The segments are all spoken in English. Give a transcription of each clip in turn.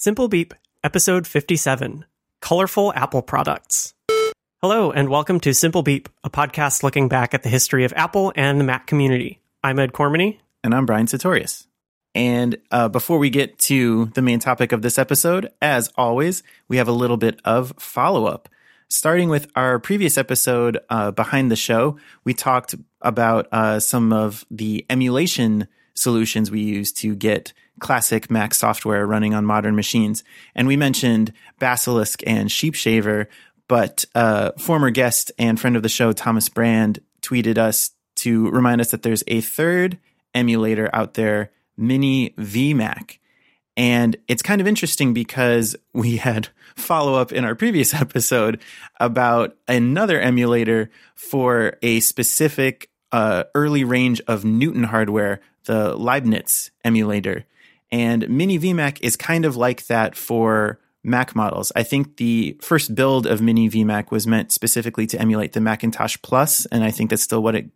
Simple Beep, episode 57 Colorful Apple Products. Hello, and welcome to Simple Beep, a podcast looking back at the history of Apple and the Mac community. I'm Ed Cormany. And I'm Brian Sutorius. And uh, before we get to the main topic of this episode, as always, we have a little bit of follow up. Starting with our previous episode, uh, Behind the Show, we talked about uh, some of the emulation solutions we use to get classic Mac software running on modern machines. And we mentioned Basilisk and Sheepshaver, but uh, former guest and friend of the show, Thomas Brand, tweeted us to remind us that there's a third emulator out there, Mini VMac. And it's kind of interesting because we had follow up in our previous episode about another emulator for a specific uh, early range of Newton hardware, the Leibniz emulator. And Mini VMac is kind of like that for Mac models. I think the first build of Mini VMac was meant specifically to emulate the Macintosh Plus, and I think that's still what it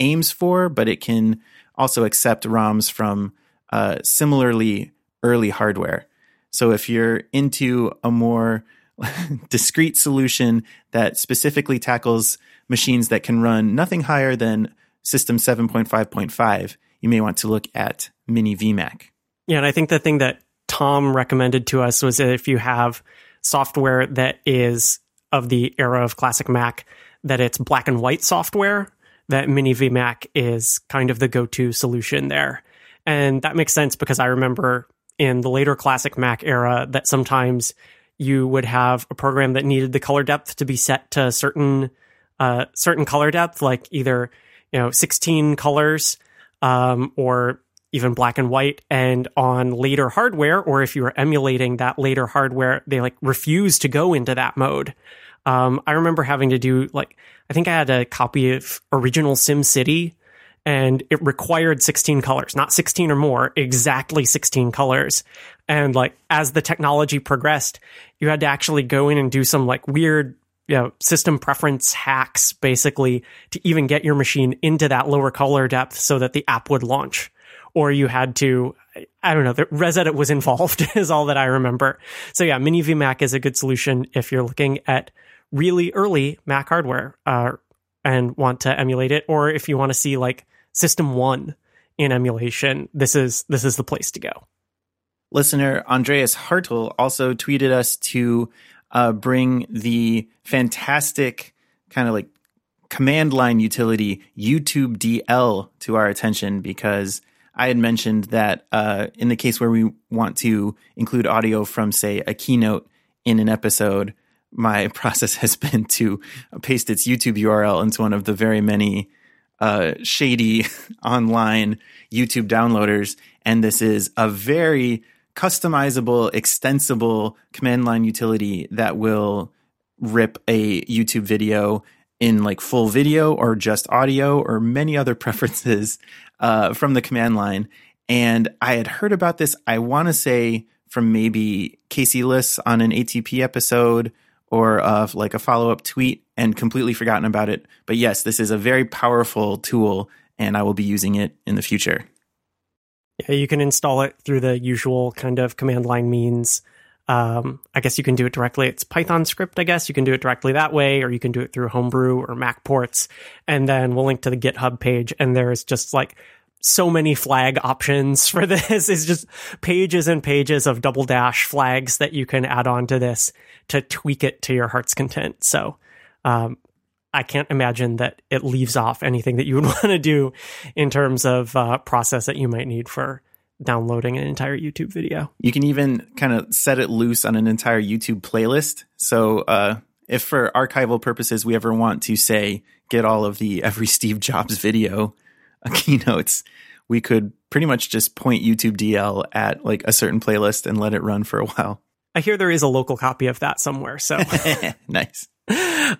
aims for, but it can also accept ROMs from uh, similarly early hardware. So if you're into a more discrete solution that specifically tackles machines that can run nothing higher than System 7.5.5, you may want to look at Mini VMac. Yeah, and I think the thing that Tom recommended to us was that if you have software that is of the era of classic Mac, that it's black and white software, that Mini VMac is kind of the go to solution there. And that makes sense because I remember in the later classic Mac era that sometimes you would have a program that needed the color depth to be set to certain uh, certain color depth, like either you know 16 colors um, or even black and white and on later hardware or if you were emulating that later hardware they like refuse to go into that mode. Um, i remember having to do like i think i had a copy of original sim city and it required 16 colors not 16 or more exactly 16 colors. And like as the technology progressed you had to actually go in and do some like weird you know, system preference hacks basically to even get your machine into that lower color depth so that the app would launch or you had to I don't know, the ResEdit was involved is all that I remember. So yeah, Mini VMac is a good solution if you're looking at really early Mac hardware uh, and want to emulate it, or if you want to see like System One in emulation, this is this is the place to go. Listener Andreas Hartl also tweeted us to uh, bring the fantastic kind of like command line utility YouTube DL to our attention because I had mentioned that uh, in the case where we want to include audio from, say, a keynote in an episode, my process has been to paste its YouTube URL into one of the very many uh, shady online YouTube downloaders. And this is a very customizable, extensible command line utility that will rip a YouTube video in like full video or just audio or many other preferences uh, from the command line. And I had heard about this, I want to say from maybe Casey Liss on an ATP episode or uh, like a follow up tweet and completely forgotten about it. But yes, this is a very powerful tool and I will be using it in the future. Yeah, you can install it through the usual kind of command line means. Um, I guess you can do it directly. It's Python script, I guess. You can do it directly that way, or you can do it through Homebrew or MacPorts. And then we'll link to the GitHub page, and there's just like so many flag options for this. It's just pages and pages of double dash flags that you can add on to this to tweak it to your heart's content. So, um, I can't imagine that it leaves off anything that you would want to do in terms of uh, process that you might need for downloading an entire YouTube video. You can even kind of set it loose on an entire YouTube playlist. So, uh, if for archival purposes we ever want to say get all of the every Steve Jobs video uh, keynotes, we could pretty much just point YouTube DL at like a certain playlist and let it run for a while. I hear there is a local copy of that somewhere. So nice.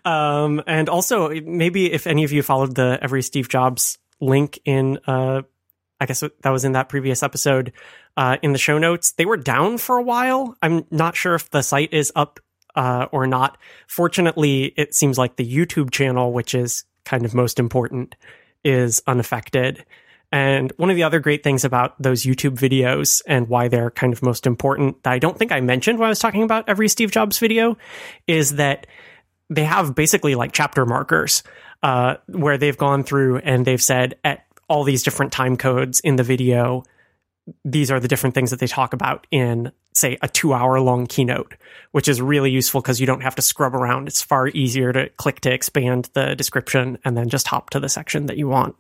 Um, and also maybe if any of you followed the every Steve Jobs link in uh, I guess that was in that previous episode uh, in the show notes. They were down for a while. I'm not sure if the site is up uh, or not. Fortunately, it seems like the YouTube channel, which is kind of most important, is unaffected. And one of the other great things about those YouTube videos and why they're kind of most important that I don't think I mentioned when I was talking about every Steve Jobs video is that they have basically like chapter markers uh, where they've gone through and they've said at all these different time codes in the video, these are the different things that they talk about in, say, a two hour long keynote, which is really useful because you don't have to scrub around. It's far easier to click to expand the description and then just hop to the section that you want.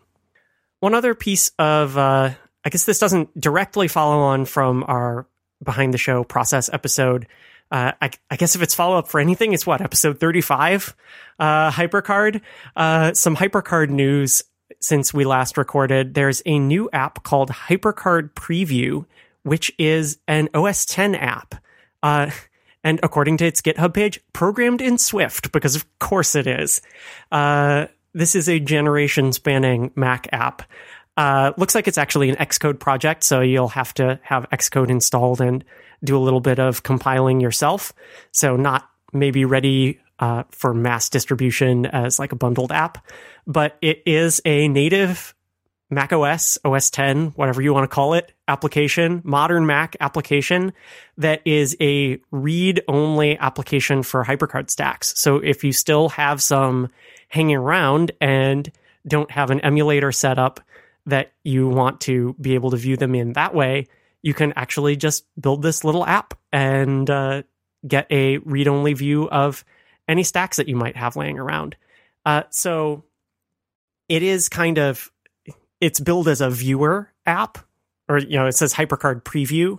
One other piece of, uh, I guess this doesn't directly follow on from our behind the show process episode. Uh, I, I, guess if it's follow up for anything, it's what episode thirty five. Uh, Hypercard. Uh, some Hypercard news since we last recorded. There's a new app called Hypercard Preview, which is an OS 10 app. Uh, and according to its GitHub page, programmed in Swift because of course it is. Uh, this is a generation spanning Mac app. Uh, looks like it's actually an Xcode project, so you'll have to have Xcode installed and do a little bit of compiling yourself. So not maybe ready uh, for mass distribution as like a bundled app, but it is a native Mac OS, OS 10, whatever you want to call it, application, modern Mac application that is a read only application for HyperCard stacks. So if you still have some hanging around and don't have an emulator set up that you want to be able to view them in that way, you can actually just build this little app and uh, get a read only view of any stacks that you might have laying around. Uh, so it is kind of it's billed as a viewer app, or you know, it says HyperCard Preview,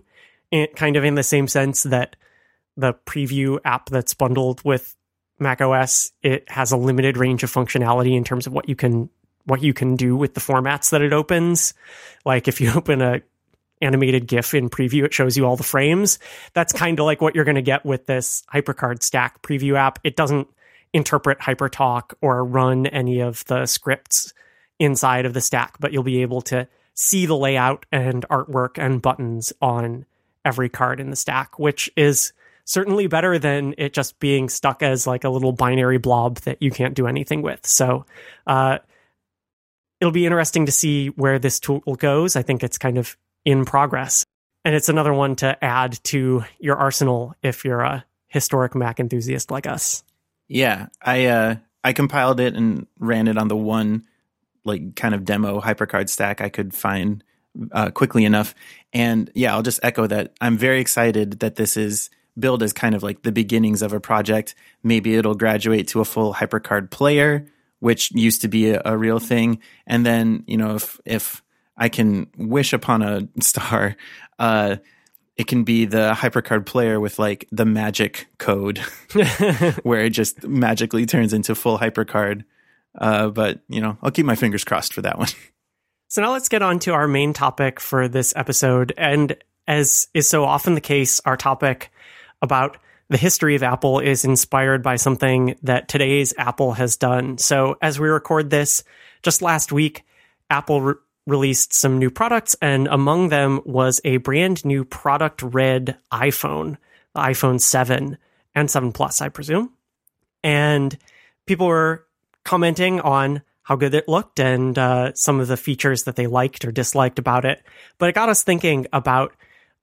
and kind of in the same sense that the preview app that's bundled with Mac OS, it has a limited range of functionality in terms of what you can what you can do with the formats that it opens. Like if you open a animated GIF in preview, it shows you all the frames. That's kind of like what you're going to get with this HyperCard Stack preview app. It doesn't interpret HyperTalk or run any of the scripts inside of the stack, but you'll be able to see the layout and artwork and buttons on every card in the stack, which is certainly better than it just being stuck as like a little binary blob that you can't do anything with. So, uh, it'll be interesting to see where this tool goes. I think it's kind of in progress. And it's another one to add to your arsenal if you're a historic Mac enthusiast like us. Yeah, I uh, I compiled it and ran it on the one like kind of demo hypercard stack I could find uh, quickly enough. And yeah, I'll just echo that. I'm very excited that this is build as kind of like the beginnings of a project. Maybe it'll graduate to a full HyperCard player, which used to be a, a real thing. And then, you know, if, if I can wish upon a star, uh, it can be the HyperCard player with like the magic code where it just magically turns into full HyperCard. Uh, but, you know, I'll keep my fingers crossed for that one. So now let's get on to our main topic for this episode. And as is so often the case, our topic about the history of Apple is inspired by something that today's Apple has done. So as we record this, just last week, Apple re- released some new products, and among them was a brand new product red iPhone, the iPhone 7 and 7 Plus, I presume. And people were commenting on how good it looked and uh, some of the features that they liked or disliked about it. But it got us thinking about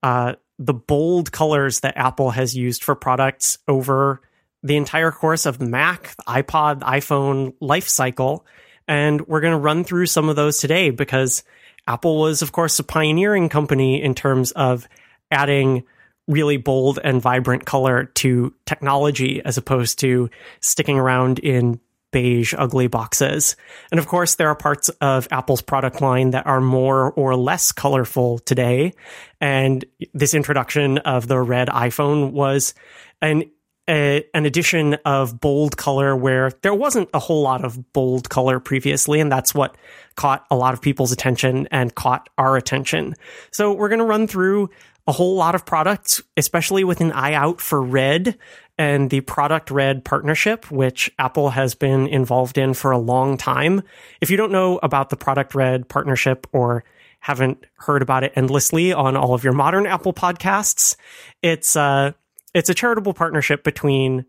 uh, the bold colors that Apple has used for products over the entire course of Mac, the iPod, the iPhone life cycle. And we're going to run through some of those today because Apple was, of course, a pioneering company in terms of adding really bold and vibrant color to technology as opposed to sticking around in beige, ugly boxes. And of course, there are parts of Apple's product line that are more or less colorful today. And this introduction of the red iPhone was an a, an addition of bold color where there wasn't a whole lot of bold color previously, and that's what caught a lot of people's attention and caught our attention. So we're going to run through a whole lot of products, especially with an eye out for red and the Product Red partnership, which Apple has been involved in for a long time. If you don't know about the Product Red partnership or haven't heard about it endlessly on all of your modern Apple podcasts, it's uh, it's a charitable partnership between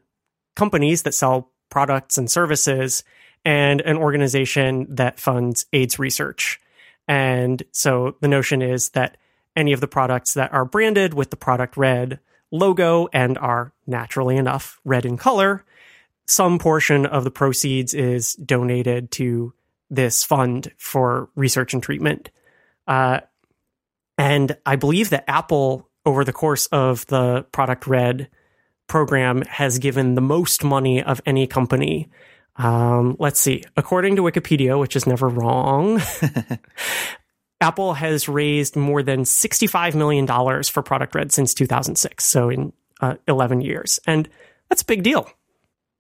companies that sell products and services and an organization that funds AIDS research. And so the notion is that any of the products that are branded with the product red logo and are naturally enough red in color, some portion of the proceeds is donated to this fund for research and treatment. Uh, and I believe that Apple, over the course of the Product Red program, has given the most money of any company. Um, let's see. According to Wikipedia, which is never wrong, Apple has raised more than $65 million for Product Red since 2006. So in uh, 11 years. And that's a big deal.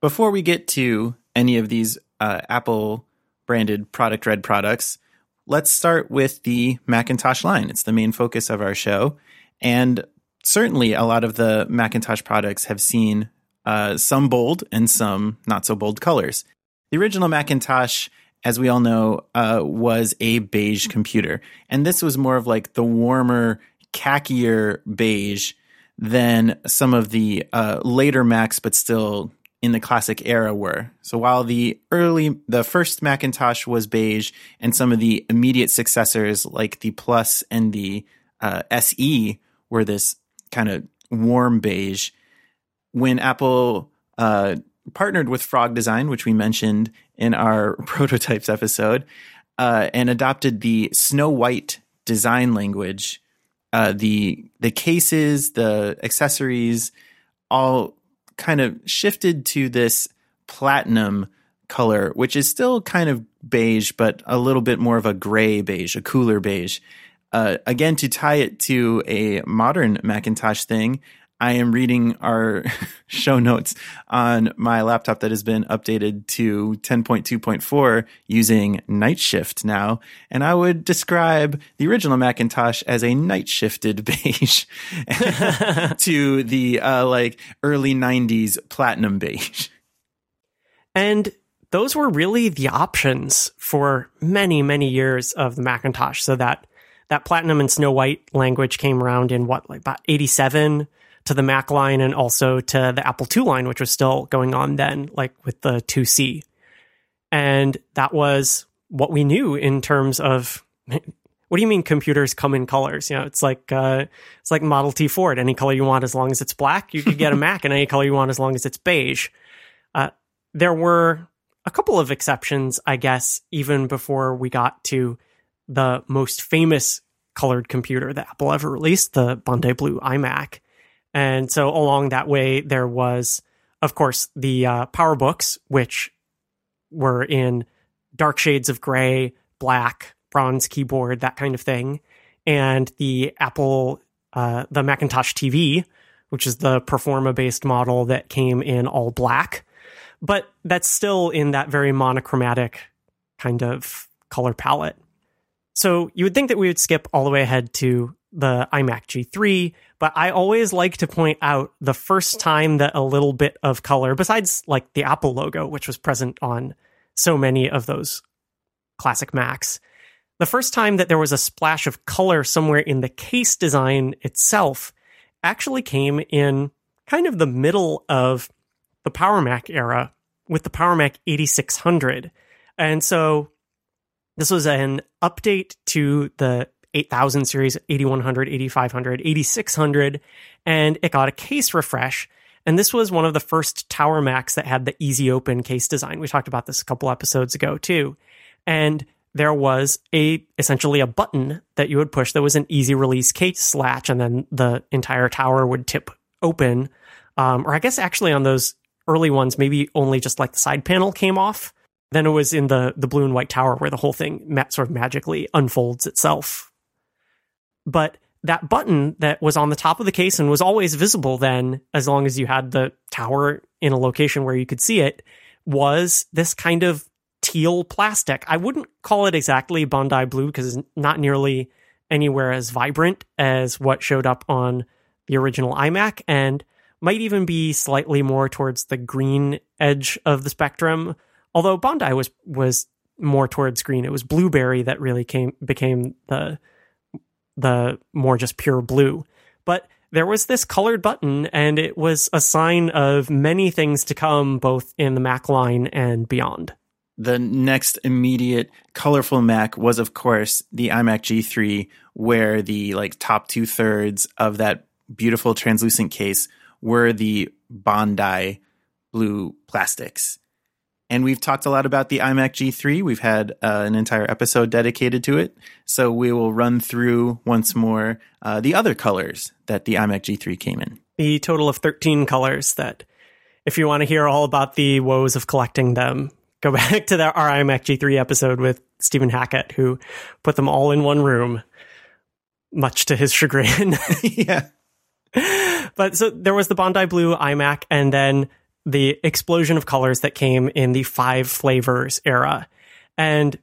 Before we get to any of these uh, Apple branded Product Red products, let's start with the Macintosh line. It's the main focus of our show. And certainly a lot of the Macintosh products have seen uh, some bold and some not so bold colors. The original Macintosh, as we all know, uh, was a beige computer. And this was more of like the warmer, khaki beige than some of the uh, later Macs, but still in the classic era were. So while the early, the first Macintosh was beige, and some of the immediate successors like the Plus and the uh, SE were this kind of warm beige, when Apple uh, partnered with Frog Design, which we mentioned in our prototypes episode, uh, and adopted the Snow White design language, uh, the the cases, the accessories, all kind of shifted to this platinum color, which is still kind of beige, but a little bit more of a gray beige, a cooler beige. Uh, again, to tie it to a modern Macintosh thing, I am reading our show notes on my laptop that has been updated to 10.2.4 using night shift now. And I would describe the original Macintosh as a night shifted beige to the uh, like early 90s platinum beige. And those were really the options for many, many years of the Macintosh. So that that platinum and snow white language came around in what, like about 87 to the Mac line and also to the Apple II line, which was still going on then, like with the 2C. And that was what we knew in terms of what do you mean computers come in colors? You know, it's like uh, it's like Model T Ford. Any color you want as long as it's black. You could get a Mac in any color you want as long as it's beige. Uh, there were a couple of exceptions, I guess, even before we got to the most famous colored computer that Apple ever released, the Bondi Blue iMac. And so along that way, there was, of course, the uh, PowerBooks, which were in dark shades of gray, black, bronze keyboard, that kind of thing, and the Apple, uh, the Macintosh TV, which is the Performa based model that came in all black, but that's still in that very monochromatic kind of color palette. So you would think that we would skip all the way ahead to the iMac G3, but I always like to point out the first time that a little bit of color, besides like the Apple logo, which was present on so many of those classic Macs, the first time that there was a splash of color somewhere in the case design itself actually came in kind of the middle of the Power Mac era with the Power Mac 8600. And so this was an update to the 8000 series, 8100, 8500, 8600, and it got a case refresh. And this was one of the first Tower Macs that had the easy open case design. We talked about this a couple episodes ago too. And there was a essentially a button that you would push that was an easy release case latch, and then the entire tower would tip open. Um, or I guess actually on those early ones, maybe only just like the side panel came off. Then it was in the the blue and white tower where the whole thing ma- sort of magically unfolds itself but that button that was on the top of the case and was always visible then, as long as you had the tower in a location where you could see it, was this kind of teal plastic. I wouldn't call it exactly Bondi blue because it's not nearly anywhere as vibrant as what showed up on the original iMac and might even be slightly more towards the green edge of the spectrum. Although Bondi was was more towards green. It was blueberry that really came became the the more just pure blue. But there was this colored button, and it was a sign of many things to come, both in the Mac line and beyond. the next immediate colorful Mac was, of course, the iMac G3, where the like top two thirds of that beautiful translucent case were the Bondi blue plastics. And we've talked a lot about the iMac G3. We've had uh, an entire episode dedicated to it. So we will run through once more uh, the other colors that the iMac G3 came in. The total of 13 colors that, if you want to hear all about the woes of collecting them, go back to the, our iMac G3 episode with Stephen Hackett, who put them all in one room, much to his chagrin. yeah. But so there was the Bondi Blue iMac, and then the explosion of colors that came in the five flavors era. And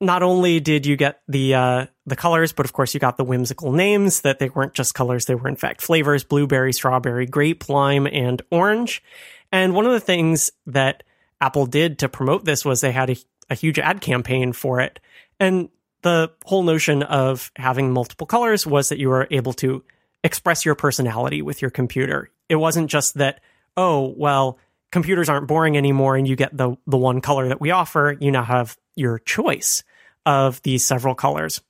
not only did you get the uh, the colors, but of course you got the whimsical names that they weren't just colors; they were in fact flavors: blueberry, strawberry, grape, lime, and orange. And one of the things that Apple did to promote this was they had a, a huge ad campaign for it, and the whole notion of having multiple colors was that you were able to express your personality with your computer. It wasn't just that oh, well, computers aren't boring anymore and you get the, the one color that we offer. You now have your choice of these several colors.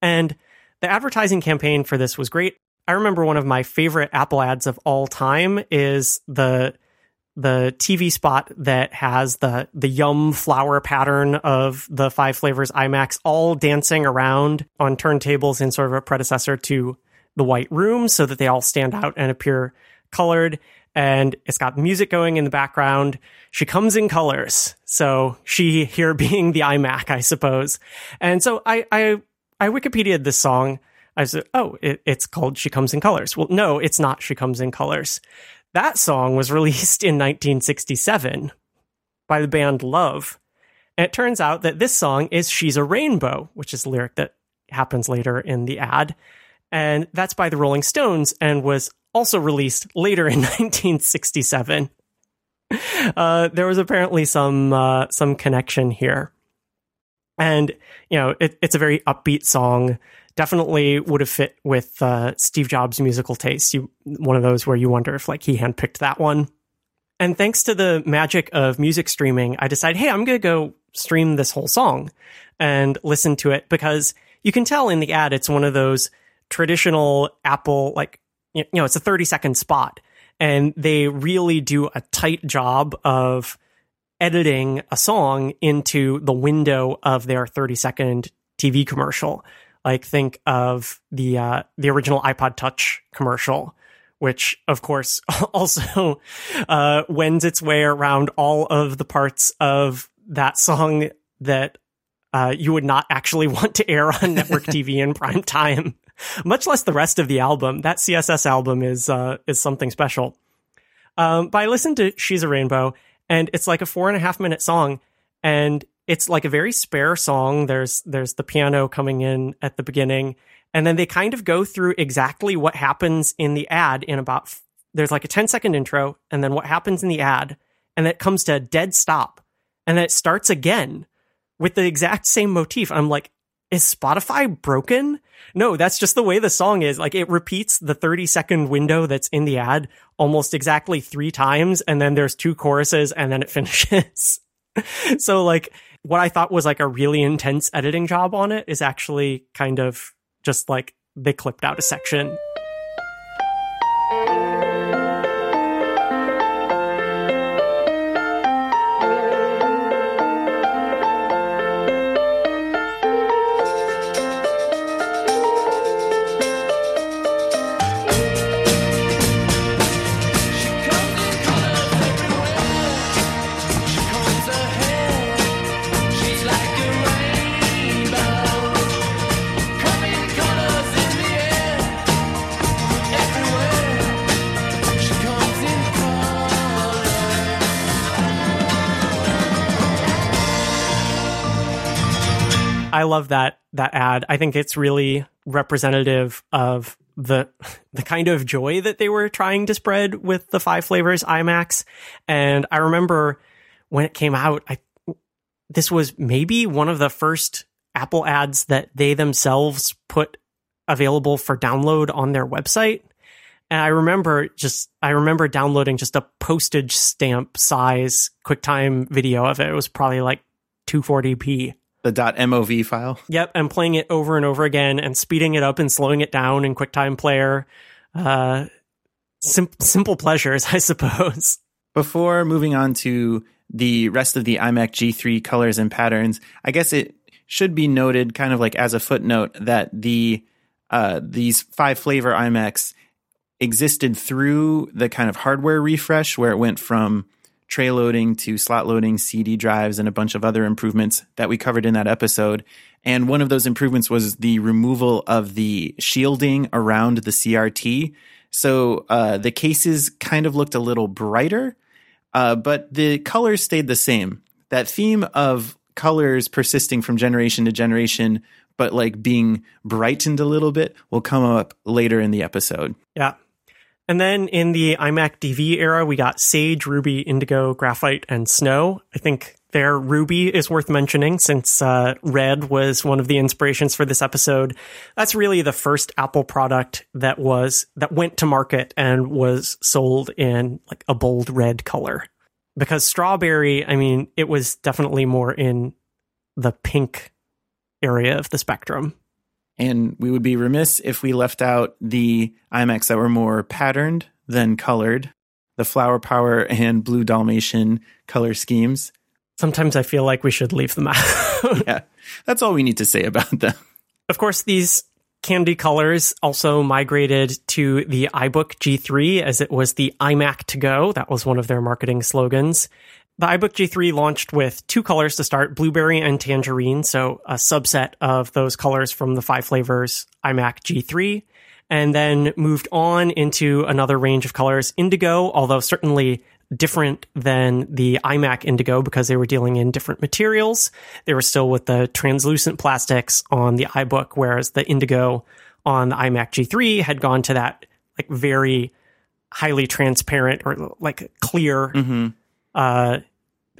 And the advertising campaign for this was great. I remember one of my favorite Apple ads of all time is the the TV spot that has the the yum flower pattern of the five flavors iMacs all dancing around on turntables in sort of a predecessor to the white room so that they all stand out and appear colored and it's got music going in the background. She comes in colors. So she here being the iMac, I suppose. And so I, I, I Wikipedia'd this song. I said, oh, it, it's called She Comes in Colors. Well, no, it's not She Comes in Colors. That song was released in 1967 by the band Love. And it turns out that this song is She's a Rainbow, which is a lyric that happens later in the ad. And that's by the Rolling Stones and was also released later in 1967. Uh, there was apparently some uh, some connection here, and you know it, it's a very upbeat song. Definitely would have fit with uh, Steve Jobs' musical taste. You one of those where you wonder if like he handpicked that one. And thanks to the magic of music streaming, I decided, hey, I'm going to go stream this whole song and listen to it because you can tell in the ad it's one of those traditional Apple like you know, it's a 30 second spot and they really do a tight job of editing a song into the window of their 30 second TV commercial. Like think of the uh, the original iPod Touch commercial, which of course also uh, wends its way around all of the parts of that song that uh, you would not actually want to air on network TV in prime time much less the rest of the album. That CSS album is uh, is something special. Um, but I listened to "She's a Rainbow," and it's like a four and a half minute song, and it's like a very spare song. There's there's the piano coming in at the beginning, and then they kind of go through exactly what happens in the ad in about. There's like a 10 second intro, and then what happens in the ad, and it comes to a dead stop, and then it starts again with the exact same motif. I'm like, is Spotify broken? No, that's just the way the song is. Like it repeats the 30 second window that's in the ad almost exactly three times. And then there's two choruses and then it finishes. so like what I thought was like a really intense editing job on it is actually kind of just like they clipped out a section I love that that ad. I think it's really representative of the the kind of joy that they were trying to spread with the five flavors iMacs. And I remember when it came out, I this was maybe one of the first Apple ads that they themselves put available for download on their website. And I remember just I remember downloading just a postage stamp size QuickTime video of it. It was probably like 240p. The .mov file. Yep, I'm playing it over and over again and speeding it up and slowing it down in QuickTime Player. Uh, sim- simple pleasures, I suppose. Before moving on to the rest of the iMac G3 colors and patterns, I guess it should be noted, kind of like as a footnote, that the uh, these five flavor iMacs existed through the kind of hardware refresh where it went from tray loading to slot loading, CD drives, and a bunch of other improvements that we covered in that episode. And one of those improvements was the removal of the shielding around the CRT. So uh, the cases kind of looked a little brighter, uh, but the colors stayed the same. That theme of colors persisting from generation to generation, but like being brightened a little bit, will come up later in the episode. Yeah. And then in the iMac DV era, we got Sage, Ruby, Indigo, Graphite, and Snow. I think their Ruby is worth mentioning since uh, Red was one of the inspirations for this episode. That's really the first Apple product that was that went to market and was sold in like a bold red color. Because Strawberry, I mean, it was definitely more in the pink area of the spectrum. And we would be remiss if we left out the iMacs that were more patterned than colored, the Flower Power and Blue Dalmatian color schemes. Sometimes I feel like we should leave them out. yeah, that's all we need to say about them. Of course, these candy colors also migrated to the iBook G3 as it was the iMac to go. That was one of their marketing slogans. The iBook G3 launched with two colors to start, blueberry and tangerine, so a subset of those colors from the five flavors iMac G3, and then moved on into another range of colors, indigo, although certainly different than the iMac Indigo because they were dealing in different materials. They were still with the translucent plastics on the iBook, whereas the Indigo on the iMac G3 had gone to that like very highly transparent or like clear Mm-hmm. uh,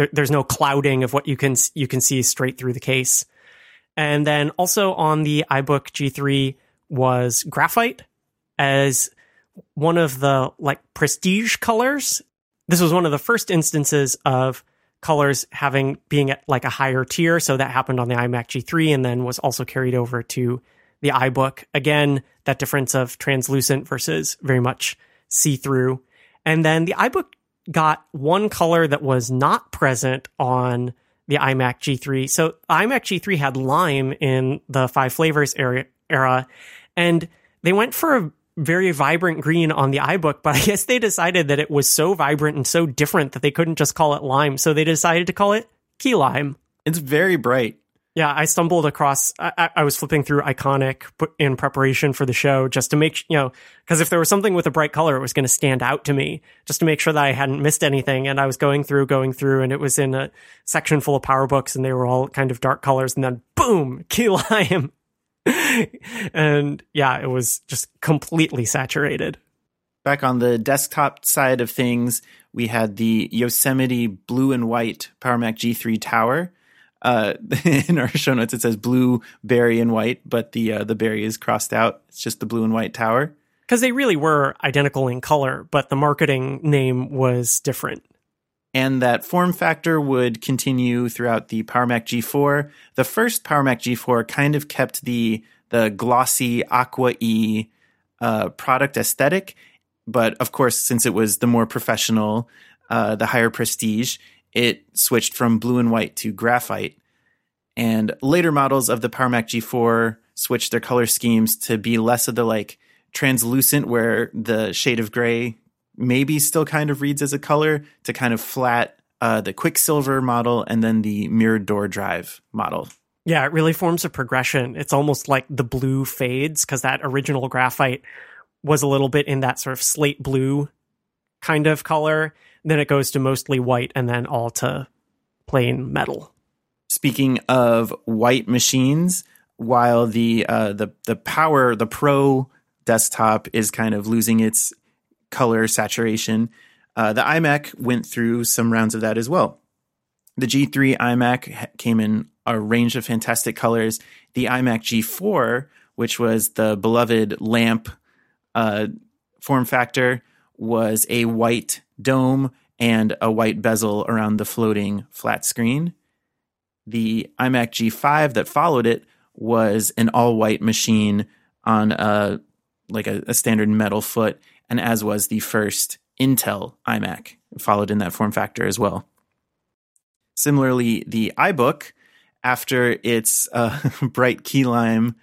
there, there's no clouding of what you can you can see straight through the case. And then also on the iBook G3 was graphite as one of the like prestige colors. This was one of the first instances of colors having being at like a higher tier. So that happened on the iMac G3 and then was also carried over to the iBook. Again, that difference of translucent versus very much see through. And then the iBook got one color that was not present on the iMac G3. So iMac G3 had lime in the five flavors era, and they went for a very vibrant green on the iBook, but I guess they decided that it was so vibrant and so different that they couldn't just call it lime. So they decided to call it key lime. It's very bright. Yeah, I stumbled across. I, I was flipping through Iconic in preparation for the show just to make you know because if there was something with a bright color, it was going to stand out to me just to make sure that I hadn't missed anything. And I was going through, going through, and it was in a section full of power books, and they were all kind of dark colors. And then boom, key lime, and yeah, it was just completely saturated. Back on the desktop side of things, we had the Yosemite blue and white Power Mac G3 Tower. Uh, in our show notes, it says blue, berry, and white, but the uh, the berry is crossed out. It's just the blue and white tower. Because they really were identical in color, but the marketing name was different. And that form factor would continue throughout the Power Mac G4. The first Power Mac G4 kind of kept the the glossy aqua e uh, product aesthetic, but of course, since it was the more professional, uh, the higher prestige, it switched from blue and white to graphite. And later models of the Power Mac G4 switched their color schemes to be less of the like translucent, where the shade of gray maybe still kind of reads as a color, to kind of flat uh, the Quicksilver model and then the mirrored door drive model. Yeah, it really forms a progression. It's almost like the blue fades because that original graphite was a little bit in that sort of slate blue kind of color. Then it goes to mostly white and then all to plain metal. Speaking of white machines, while the uh, the the power the Pro desktop is kind of losing its color saturation, uh, the iMac went through some rounds of that as well. The G3 iMac came in a range of fantastic colors. The iMac G4, which was the beloved lamp uh, form factor, was a white dome and a white bezel around the floating flat screen. The iMac G5 that followed it was an all white machine on a like a, a, standard metal foot, and as was the first Intel iMac, followed in that form factor as well. Similarly, the iBook, after its uh, bright key lime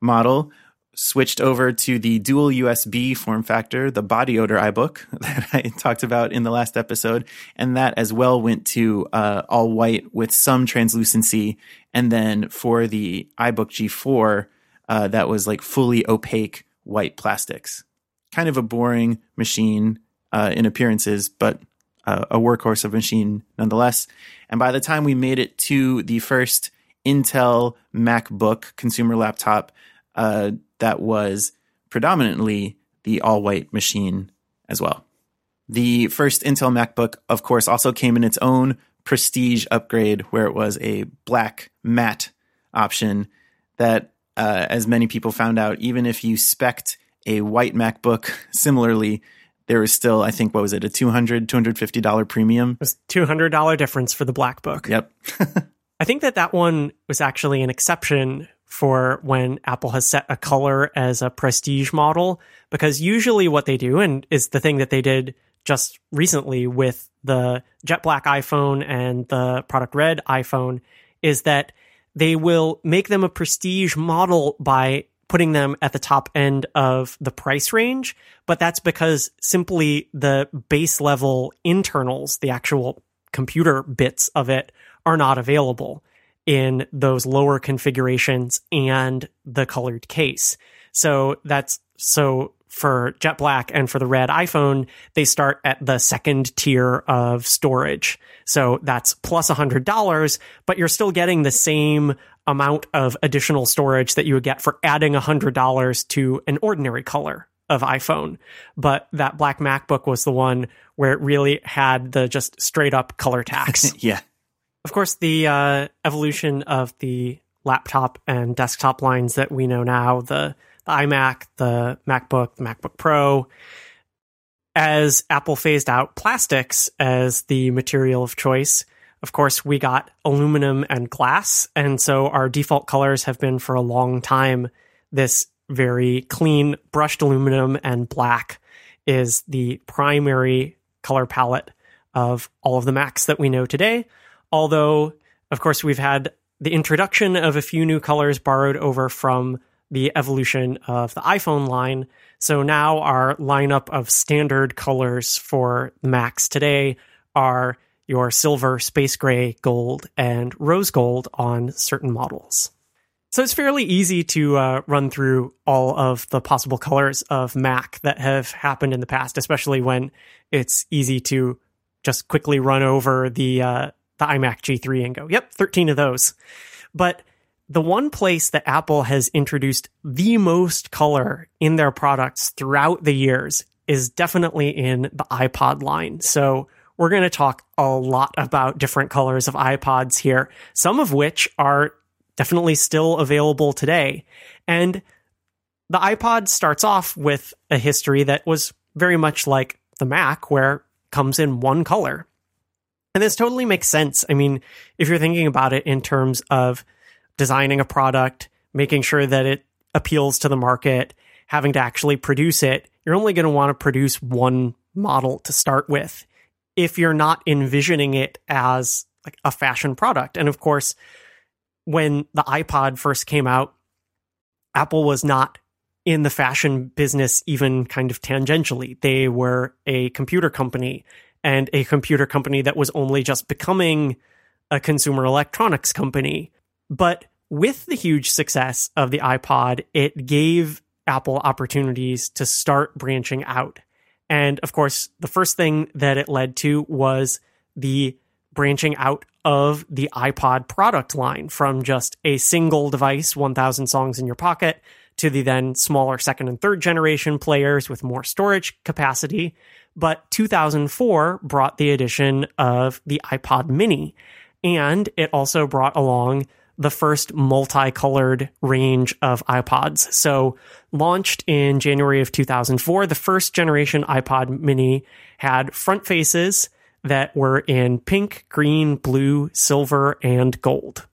model, switched over to the dual USB form factor, the body odor iBook that I talked about in the last episode. And that as well went to uh, all white with some translucency. And then for the iBook G4, uh, that was like fully opaque white plastics. Kind of a boring machine uh, in appearances, but uh, a workhorse of a machine nonetheless. And by the time we made it to the first Intel MacBook consumer laptop, uh, that was predominantly the all white machine as well. The first Intel MacBook, of course, also came in its own prestige upgrade where it was a black matte option that, uh, as many people found out, even if you spec'd a white MacBook similarly, there was still, I think, what was it, a $200, $250 premium? It was $200 difference for the black book. Yep. I think that that one was actually an exception for when Apple has set a color as a prestige model because usually what they do and is the thing that they did just recently with the jet black iPhone and the product red iPhone is that they will make them a prestige model by putting them at the top end of the price range, but that's because simply the base level internals, the actual computer bits of it are not available in those lower configurations and the colored case. So that's so for Jet Black and for the red iPhone, they start at the second tier of storage. So that's plus $100, but you're still getting the same amount of additional storage that you would get for adding $100 to an ordinary color of iPhone. But that black MacBook was the one where it really had the just straight up color tax. yeah. Of course, the uh, evolution of the laptop and desktop lines that we know now, the, the iMac, the MacBook, the MacBook Pro, as Apple phased out plastics as the material of choice, of course, we got aluminum and glass. And so our default colors have been for a long time this very clean brushed aluminum and black is the primary color palette of all of the Macs that we know today. Although, of course, we've had the introduction of a few new colors borrowed over from the evolution of the iPhone line. So now our lineup of standard colors for Macs today are your silver, space gray, gold, and rose gold on certain models. So it's fairly easy to uh, run through all of the possible colors of Mac that have happened in the past, especially when it's easy to just quickly run over the uh, the iMac G3 and go, "Yep, 13 of those." But the one place that Apple has introduced the most color in their products throughout the years is definitely in the iPod line. So we're going to talk a lot about different colors of iPods here, some of which are definitely still available today. And the iPod starts off with a history that was very much like the Mac, where it comes in one color. And this totally makes sense. I mean, if you're thinking about it in terms of designing a product, making sure that it appeals to the market, having to actually produce it, you're only going to want to produce one model to start with if you're not envisioning it as like a fashion product. And of course, when the iPod first came out, Apple was not in the fashion business even kind of tangentially. They were a computer company and a computer company that was only just becoming a consumer electronics company. But with the huge success of the iPod, it gave Apple opportunities to start branching out. And of course, the first thing that it led to was the branching out of the iPod product line from just a single device, 1000 songs in your pocket, to the then smaller second and third generation players with more storage capacity. But 2004 brought the addition of the iPod mini, and it also brought along the first multicolored range of iPods. So, launched in January of 2004, the first generation iPod mini had front faces that were in pink, green, blue, silver, and gold.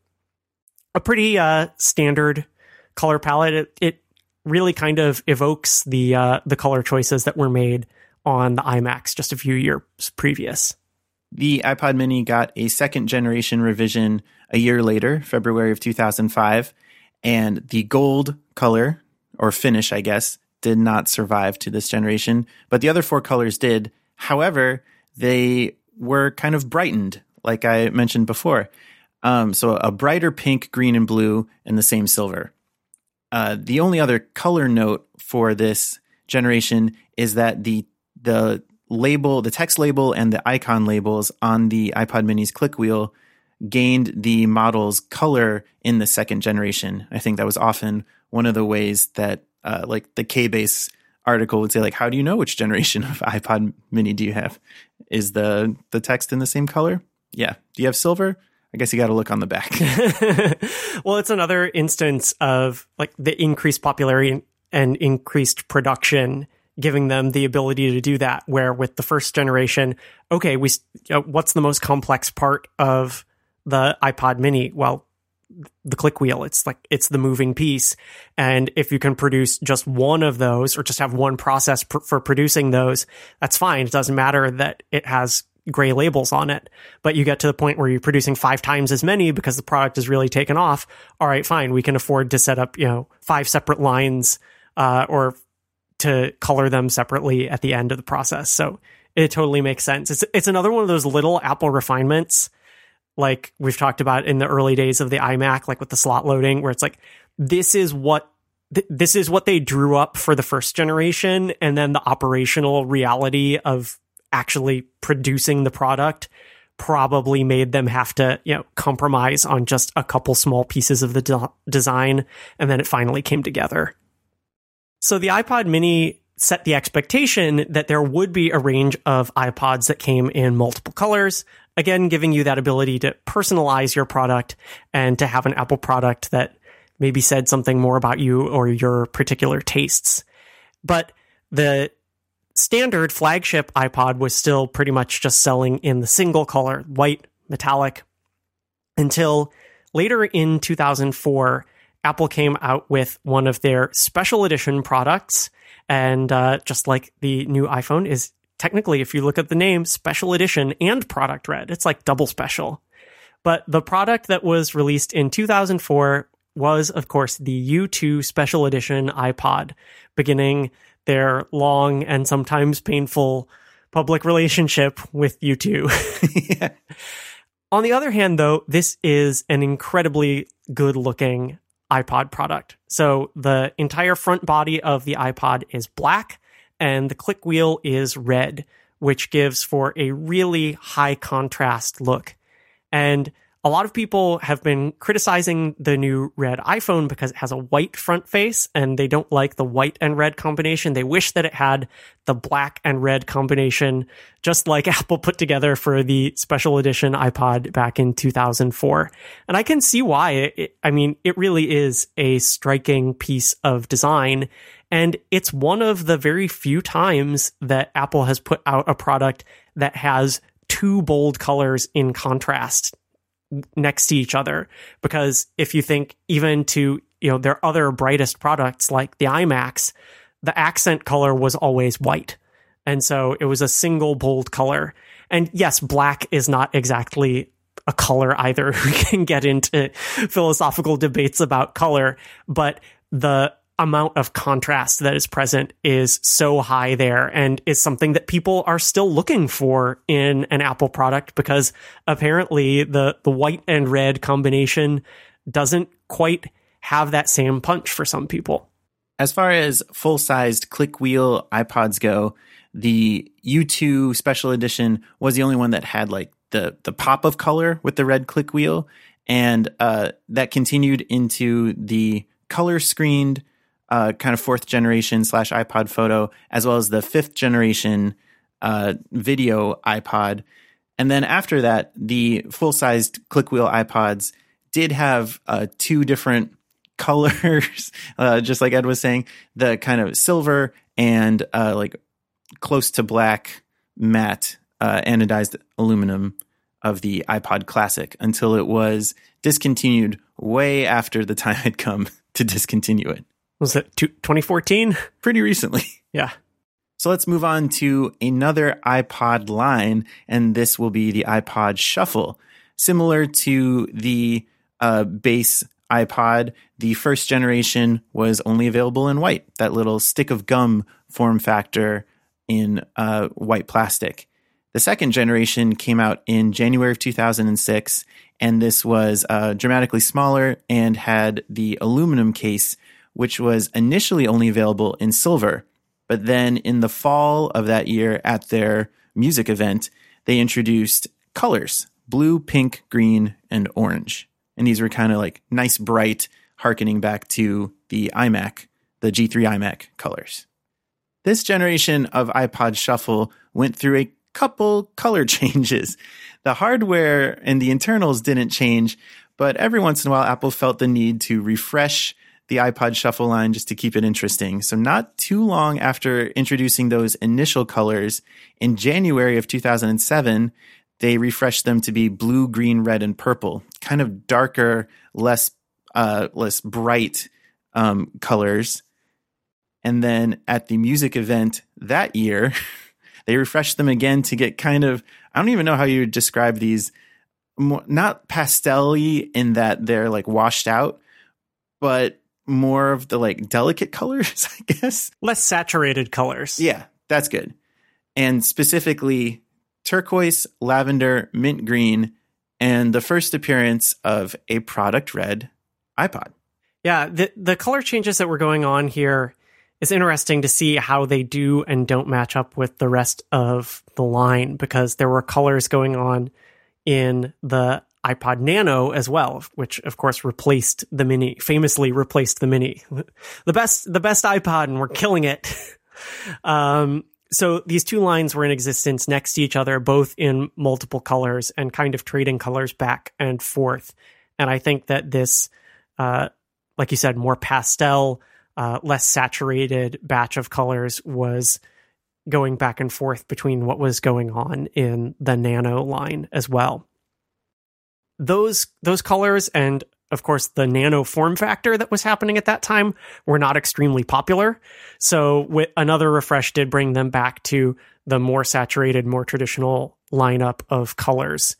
a pretty uh, standard color palette. It, it really kind of evokes the uh, the color choices that were made on the iMacs just a few years previous. The iPod Mini got a second generation revision a year later, February of 2005, and the gold color or finish, I guess, did not survive to this generation, but the other four colors did. However, they were kind of brightened, like I mentioned before. Um, so a brighter pink, green, and blue, and the same silver. Uh, the only other color note for this generation is that the the label, the text label, and the icon labels on the iPod Mini's click wheel gained the model's color in the second generation. I think that was often one of the ways that, uh, like the K base article would say, like, how do you know which generation of iPod Mini do you have? Is the the text in the same color? Yeah. Do you have silver? I guess you got to look on the back. well, it's another instance of like the increased popularity and increased production giving them the ability to do that where with the first generation okay we know, uh, what's the most complex part of the iPod mini? Well the click wheel. It's like it's the moving piece. And if you can produce just one of those or just have one process pr- for producing those that's fine. It doesn't matter that it has gray labels on it. But you get to the point where you're producing five times as many because the product is really taken off. All right, fine. We can afford to set up, you know, five separate lines, uh, or to color them separately at the end of the process. So it totally makes sense. It's, it's another one of those little Apple refinements, like we've talked about in the early days of the iMac, like with the slot loading, where it's like, this is what this is what they drew up for the first generation and then the operational reality of actually producing the product probably made them have to, you know, compromise on just a couple small pieces of the de- design. And then it finally came together. So the iPod mini set the expectation that there would be a range of iPods that came in multiple colors. Again, giving you that ability to personalize your product and to have an Apple product that maybe said something more about you or your particular tastes. But the standard flagship iPod was still pretty much just selling in the single color, white, metallic, until later in 2004, Apple came out with one of their special edition products. And uh, just like the new iPhone is technically, if you look at the name, special edition and product red, it's like double special. But the product that was released in 2004 was, of course, the U2 special edition iPod, beginning their long and sometimes painful public relationship with U2. yeah. On the other hand, though, this is an incredibly good looking iPod product. So the entire front body of the iPod is black and the click wheel is red, which gives for a really high contrast look. And a lot of people have been criticizing the new red iPhone because it has a white front face and they don't like the white and red combination. They wish that it had the black and red combination, just like Apple put together for the special edition iPod back in 2004. And I can see why. It, I mean, it really is a striking piece of design. And it's one of the very few times that Apple has put out a product that has two bold colors in contrast next to each other. Because if you think even to you know their other brightest products like the iMacs, the accent color was always white. And so it was a single bold color. And yes black is not exactly a color either. We can get into philosophical debates about color but the amount of contrast that is present is so high there and is something that people are still looking for in an Apple product because apparently the the white and red combination doesn't quite have that same punch for some people. As far as full-sized click wheel iPods go, the U2 special edition was the only one that had like the the pop of color with the red click wheel and uh, that continued into the color screened uh, kind of fourth generation slash iPod photo, as well as the fifth generation uh, video iPod. And then after that, the full sized click wheel iPods did have uh, two different colors, uh, just like Ed was saying, the kind of silver and uh, like close to black matte uh, anodized aluminum of the iPod Classic until it was discontinued way after the time had come to discontinue it. Was it 2014? Pretty recently. Yeah. So let's move on to another iPod line, and this will be the iPod Shuffle. Similar to the uh, base iPod, the first generation was only available in white, that little stick of gum form factor in uh, white plastic. The second generation came out in January of 2006, and this was uh, dramatically smaller and had the aluminum case, which was initially only available in silver. But then in the fall of that year at their music event, they introduced colors blue, pink, green, and orange. And these were kind of like nice, bright, harkening back to the iMac, the G3 iMac colors. This generation of iPod Shuffle went through a couple color changes. The hardware and the internals didn't change, but every once in a while, Apple felt the need to refresh the iPod Shuffle line just to keep it interesting. So, not too long after introducing those initial colors, in January of 2007, they refreshed them to be blue, green, red, and purple, kind of darker, less uh, less bright um, colors. And then at the music event that year, they refreshed them again to get kind of I don't even know how you would describe these. More, not pastelly in that they're like washed out, but more of the like delicate colors, I guess. Less saturated colors. Yeah, that's good. And specifically turquoise, lavender, mint green, and the first appearance of a product red iPod. Yeah, the the color changes that were going on here is interesting to see how they do and don't match up with the rest of the line because there were colors going on in the iPod Nano as well, which of course replaced the Mini, famously replaced the Mini. The best, the best iPod, and we're killing it. um, so these two lines were in existence next to each other, both in multiple colors and kind of trading colors back and forth. And I think that this, uh, like you said, more pastel, uh, less saturated batch of colors was going back and forth between what was going on in the Nano line as well those those colors and of course the nano form factor that was happening at that time were not extremely popular. So with another refresh did bring them back to the more saturated more traditional lineup of colors.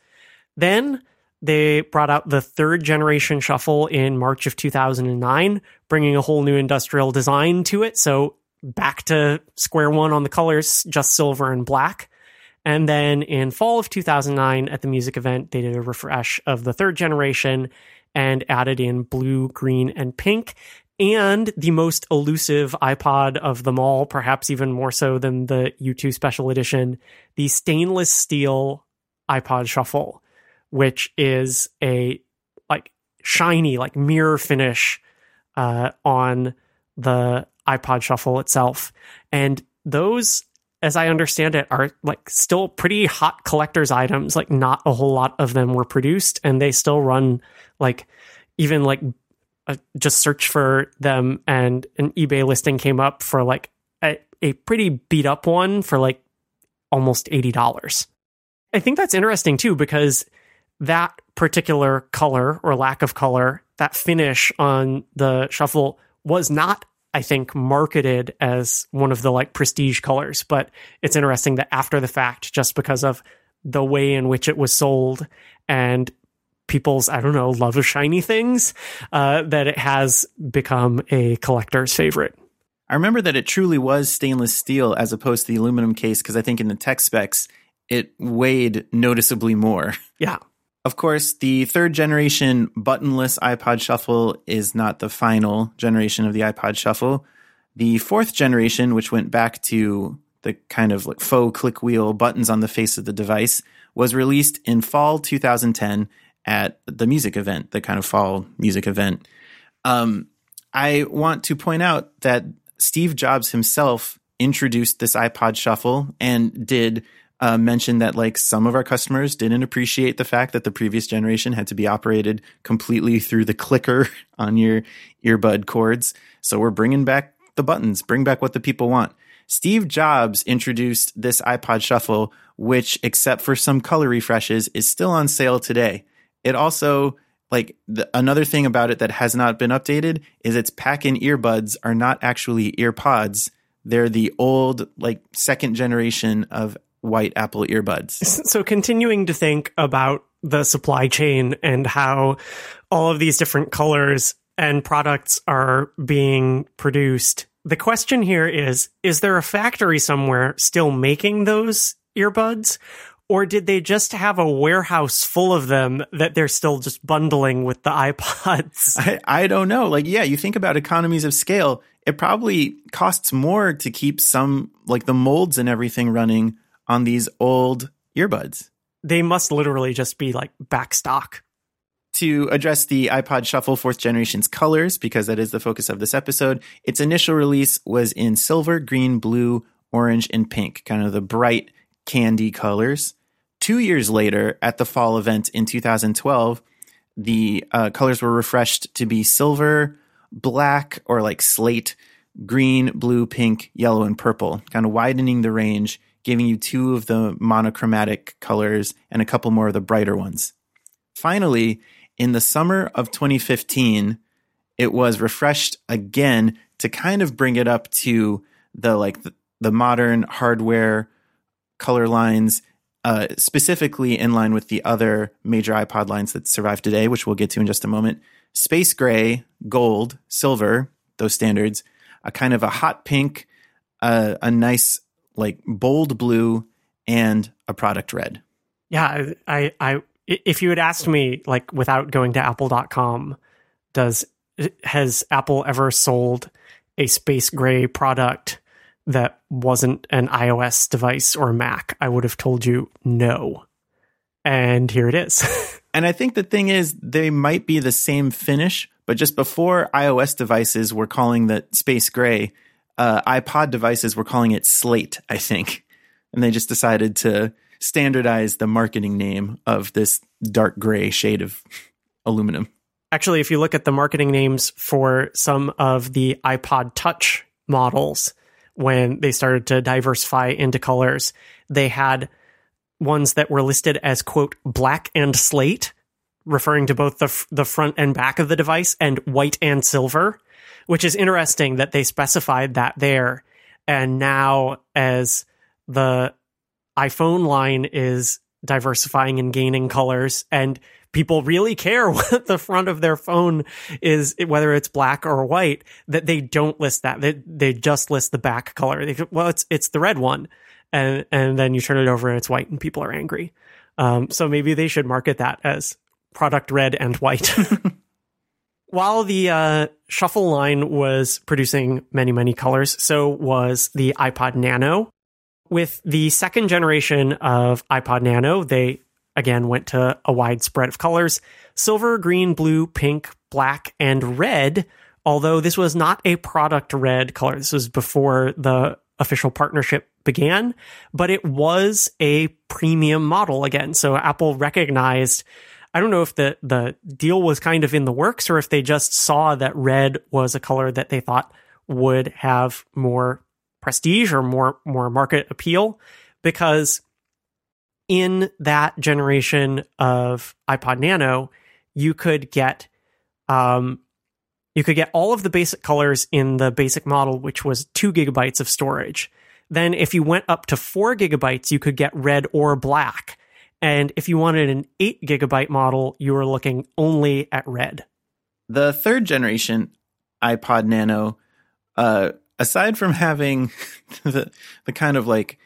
Then they brought out the third generation shuffle in March of 2009 bringing a whole new industrial design to it. So back to square one on the colors just silver and black and then in fall of 2009 at the music event, they did a refresh of the third generation and added in blue, green, and pink. And the most elusive iPod of them all, perhaps even more so than the U2 special edition, the stainless steel iPod Shuffle, which is a like shiny, like mirror finish uh, on the iPod Shuffle itself. And those as I understand it, are like still pretty hot collector's items. Like not a whole lot of them were produced, and they still run like even like uh, just search for them, and an eBay listing came up for like a, a pretty beat up one for like almost eighty dollars. I think that's interesting too because that particular color or lack of color, that finish on the shuffle was not I think, marketed as one of the like prestige colors. But it's interesting that after the fact, just because of the way in which it was sold and people's, I don't know, love of shiny things, uh, that it has become a collector's favorite. I remember that it truly was stainless steel as opposed to the aluminum case because I think in the tech specs, it weighed noticeably more. Yeah. Of course, the third generation buttonless iPod Shuffle is not the final generation of the iPod Shuffle. The fourth generation, which went back to the kind of like faux click wheel buttons on the face of the device, was released in fall 2010 at the music event, the kind of fall music event. Um, I want to point out that Steve Jobs himself introduced this iPod Shuffle and did uh, mentioned that like some of our customers didn't appreciate the fact that the previous generation had to be operated completely through the clicker on your earbud cords. So we're bringing back the buttons, bring back what the people want. Steve Jobs introduced this iPod Shuffle, which, except for some color refreshes, is still on sale today. It also like the, another thing about it that has not been updated is its pack-in earbuds are not actually earpods. They're the old like second generation of white Apple earbuds. So continuing to think about the supply chain and how all of these different colors and products are being produced. The question here is Is there a factory somewhere still making those earbuds? Or did they just have a warehouse full of them that they're still just bundling with the iPods? I, I don't know. Like, yeah, you think about economies of scale, it probably costs more to keep some, like the molds and everything running on these old earbuds. They must literally just be like back stock to address the iPod Shuffle fourth generation's colors, because that is the focus of this episode, its initial release was in silver, green, blue, orange, and pink, kind of the bright candy colors. Two years later, at the fall event in 2012, the uh, colors were refreshed to be silver, black, or like slate, green, blue, pink, yellow, and purple, kind of widening the range, giving you two of the monochromatic colors and a couple more of the brighter ones. Finally, in the summer of 2015, it was refreshed again to kind of bring it up to the like the, the modern hardware color lines, uh, specifically in line with the other major iPod lines that survive today, which we'll get to in just a moment. Space gray, gold, silver, those standards, a kind of a hot pink, uh, a nice like bold blue, and a product red. Yeah, I, I if you had asked me like without going to apple.com does has apple ever sold a space gray product that wasn't an ios device or mac? I would have told you no. And here it is. And i think the thing is they might be the same finish but just before ios devices were calling that space gray uh, ipod devices were calling it slate i think and they just decided to standardize the marketing name of this dark gray shade of aluminum. Actually, if you look at the marketing names for some of the iPod Touch models, when they started to diversify into colors, they had ones that were listed as quote black and slate, referring to both the the front and back of the device, and white and silver, which is interesting that they specified that there. And now, as the iPhone line is diversifying and gaining colors and people really care what the front of their phone is whether it's black or white that they don't list that. They, they just list the back color. They, well it's it's the red one. And and then you turn it over and it's white and people are angry. Um, so maybe they should market that as product red and white while the uh, shuffle line was producing many many colors so was the ipod nano with the second generation of iPod Nano, they again went to a wide spread of colors silver, green, blue, pink, black, and red. Although this was not a product red color, this was before the official partnership began, but it was a premium model again. So Apple recognized. I don't know if the the deal was kind of in the works or if they just saw that red was a color that they thought would have more prestige or more more market appeal because in that generation of iPod Nano, you could get um, you could get all of the basic colors in the basic model, which was two gigabytes of storage. Then, if you went up to four gigabytes, you could get red or black. And if you wanted an eight gigabyte model, you were looking only at red. The third generation iPod Nano uh, aside from having the the kind of like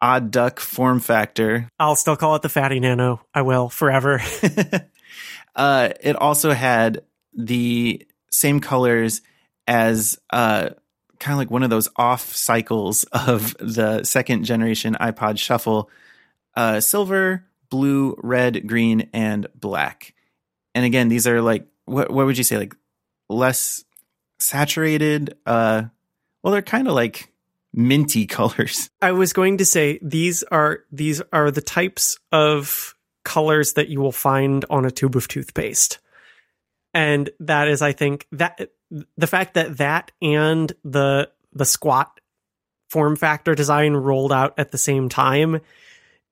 odd duck form factor, I'll still call it the fatty nano. I will forever. uh, it also had the same colors as uh, kind of like one of those off cycles of the second generation iPod Shuffle: uh, silver, blue, red, green, and black. And again, these are like what what would you say like less saturated uh well, they're kind of like minty colors. I was going to say these are these are the types of colors that you will find on a tube of toothpaste. And that is I think that the fact that that and the the squat form factor design rolled out at the same time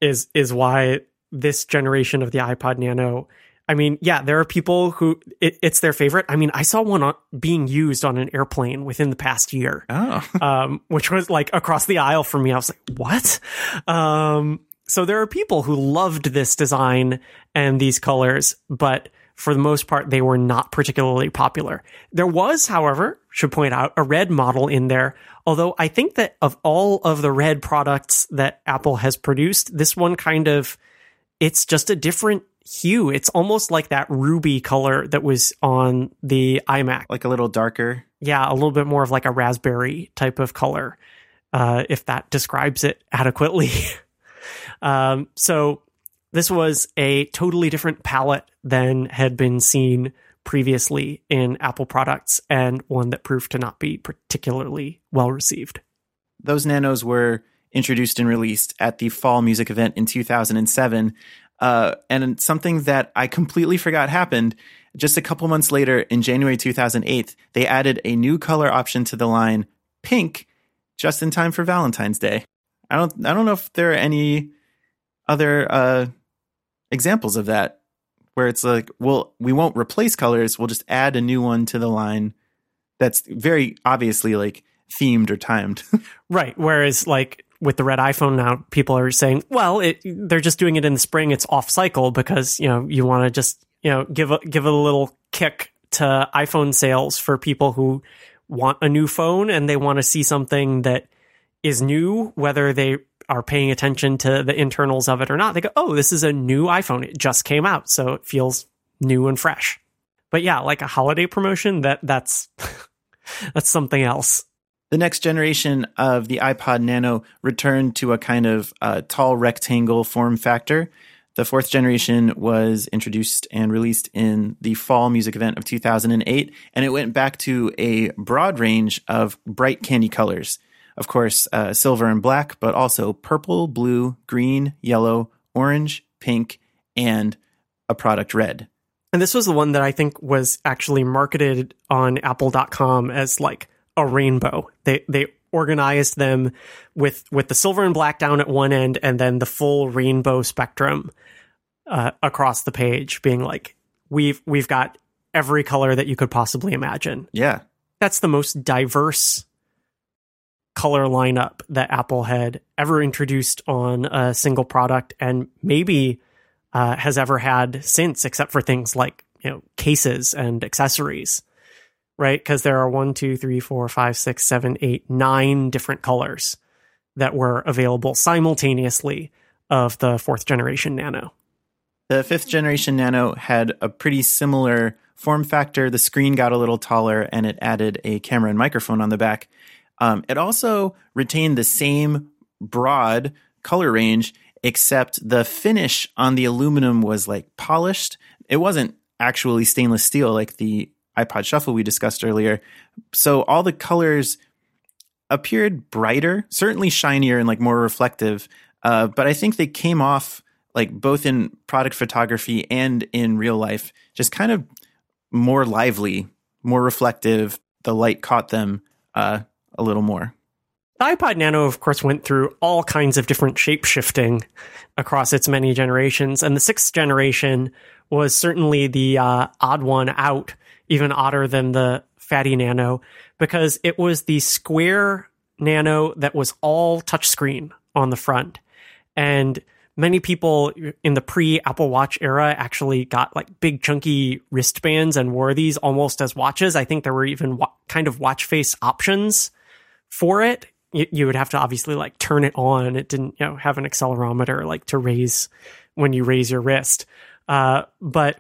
is is why this generation of the iPod Nano I mean, yeah, there are people who it, it's their favorite. I mean, I saw one on, being used on an airplane within the past year, Oh, um, which was like across the aisle from me. I was like, what? Um, so there are people who loved this design and these colors, but for the most part, they were not particularly popular. There was, however, should point out, a red model in there. Although I think that of all of the red products that Apple has produced, this one kind of, it's just a different hue. It's almost like that ruby color that was on the iMac. like a little darker. Yeah, a little bit more of like a raspberry type of color, uh, if that describes it adequately. um, so this was a totally different palette than had been seen previously in Apple products and one that proved to not be particularly well received. Those nanos were introduced and released at the fall music event in 2007. Uh, and something that I completely forgot happened just a couple months later in January 2008, they added a new color option to the line pink just in time for Valentine's Day. I don't, I don't know if there are any other, uh, examples of that where it's like, well, we won't replace colors. We'll just add a new one to the line that's very obviously like themed or timed. Right. Whereas, like with the red iPhone now, people are saying, well, it, they're just doing it in the spring. It's off cycle because you know you want to just you know give a give a little kick to iPhone sales for people who want a new phone and they want to see something that is new, whether they are paying attention to the internals of it or not. They go, oh, this is a new iPhone. It just came out, so it feels new and fresh. But yeah, like a holiday promotion, that that's that's something else. The next generation of the iPod Nano returned to a kind of uh, tall rectangle form factor. The fourth generation was introduced and released in the fall music event of 2008, and it went back to a broad range of bright candy colors. Of course, uh, silver and black, but also purple, blue, green, yellow, orange, pink, and a product red. And this was the one that I think was actually marketed on apple.com as like a rainbow. They they organized them with with the silver and black down at one end and then the full rainbow spectrum uh, across the page being like we've we've got every color that you could possibly imagine. Yeah. That's the most diverse color lineup that Apple had ever introduced on a single product and maybe uh, has ever had since, except for things like you know cases and accessories, right? Because there are one, two, three, four, five, six, seven, eight, nine different colors that were available simultaneously of the fourth generation Nano. The fifth generation Nano had a pretty similar form factor. The screen got a little taller and it added a camera and microphone on the back. Um, it also retained the same broad color range, except the finish on the aluminum was like polished. It wasn't actually stainless steel like the iPod Shuffle we discussed earlier. So all the colors appeared brighter, certainly shinier and like more reflective. Uh, but I think they came off like both in product photography and in real life, just kind of more lively, more reflective. The light caught them uh, a little more. The iPod Nano, of course, went through all kinds of different shape shifting across its many generations. And the sixth generation was certainly the uh, odd one out, even odder than the fatty Nano, because it was the square Nano that was all touchscreen on the front. And many people in the pre Apple Watch era actually got like big chunky wristbands and wore these almost as watches. I think there were even wa- kind of watch face options for it. You, you would have to obviously like turn it on. It didn't, you know, have an accelerometer like to raise when you raise your wrist. Uh, but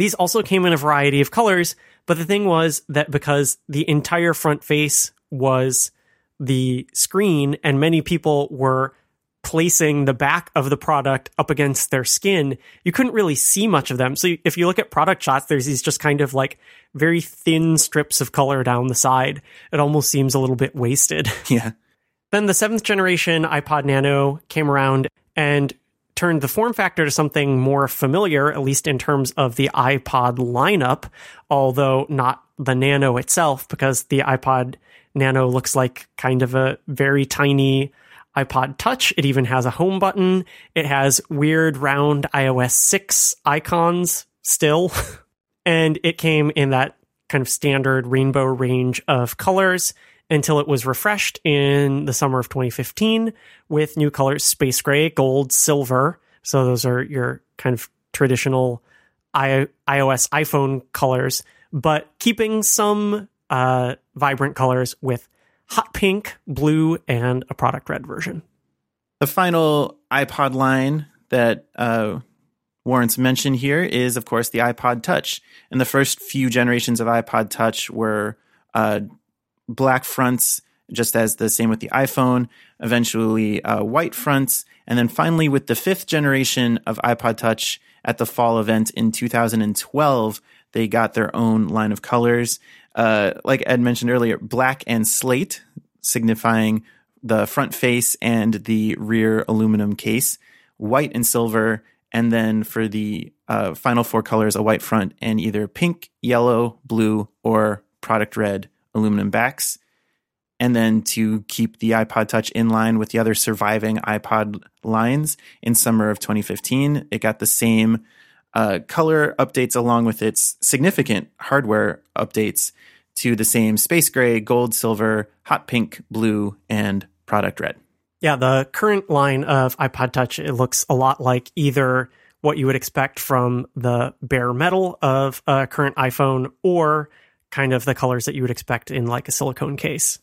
these also came in a variety of colors. But the thing was that because the entire front face was the screen and many people were placing the back of the product up against their skin, you couldn't really see much of them. So if you look at product shots, there's these just kind of like very thin strips of color down the side. It almost seems a little bit wasted. Yeah. Then the seventh generation iPod Nano came around and turned the form factor to something more familiar, at least in terms of the iPod lineup, although not the Nano itself, because the iPod Nano looks like kind of a very tiny iPod Touch. It even has a home button. It has weird round iOS 6 icons still. and it came in that kind of standard rainbow range of colors until it was refreshed in the summer of 2015 with new colors space gray, gold, silver. So those are your kind of traditional I- iOS iPhone colors, but keeping some uh, vibrant colors with hot pink, blue, and a product red version. The final iPod line that uh, Warrants mentioned here is, of course, the iPod Touch. And the first few generations of iPod Touch were uh, black fronts, just as the same with the iPhone, eventually uh, white fronts. And then finally, with the fifth generation of iPod Touch at the fall event in 2012, they got their own line of colors uh, like Ed mentioned earlier, black and slate, signifying the front face and the rear aluminum case, white and silver, and then for the uh, final four colors, a white front and either pink, yellow, blue, or product red aluminum backs. And then to keep the iPod Touch in line with the other surviving iPod lines in summer of 2015, it got the same uh, color updates along with its significant hardware updates to the same space gray, gold, silver, hot pink, blue, and product red. Yeah, the current line of iPod Touch it looks a lot like either what you would expect from the bare metal of a current iPhone or kind of the colors that you would expect in like a silicone case.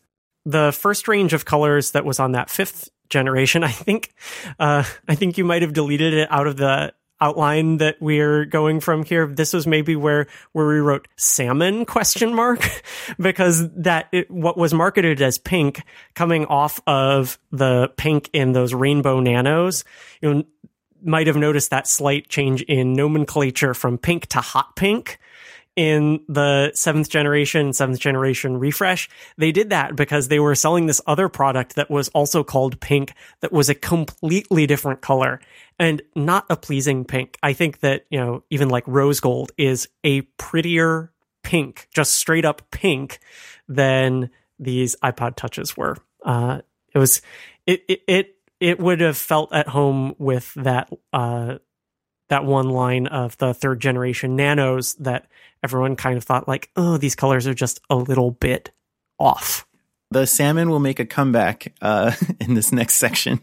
The first range of colors that was on that fifth generation, I think, uh, I think you might have deleted it out of the outline that we're going from here this was maybe where where we wrote salmon question mark because that it, what was marketed as pink coming off of the pink in those rainbow nanos you know, might have noticed that slight change in nomenclature from pink to hot pink in the seventh generation, seventh generation refresh. They did that because they were selling this other product that was also called pink that was a completely different color and not a pleasing pink. I think that, you know, even like rose gold is a prettier pink, just straight up pink than these iPod touches were. Uh, it was, it, it, it, it would have felt at home with that, uh, that one line of the third generation nanos that everyone kind of thought like, oh, these colors are just a little bit off. The salmon will make a comeback uh, in this next section.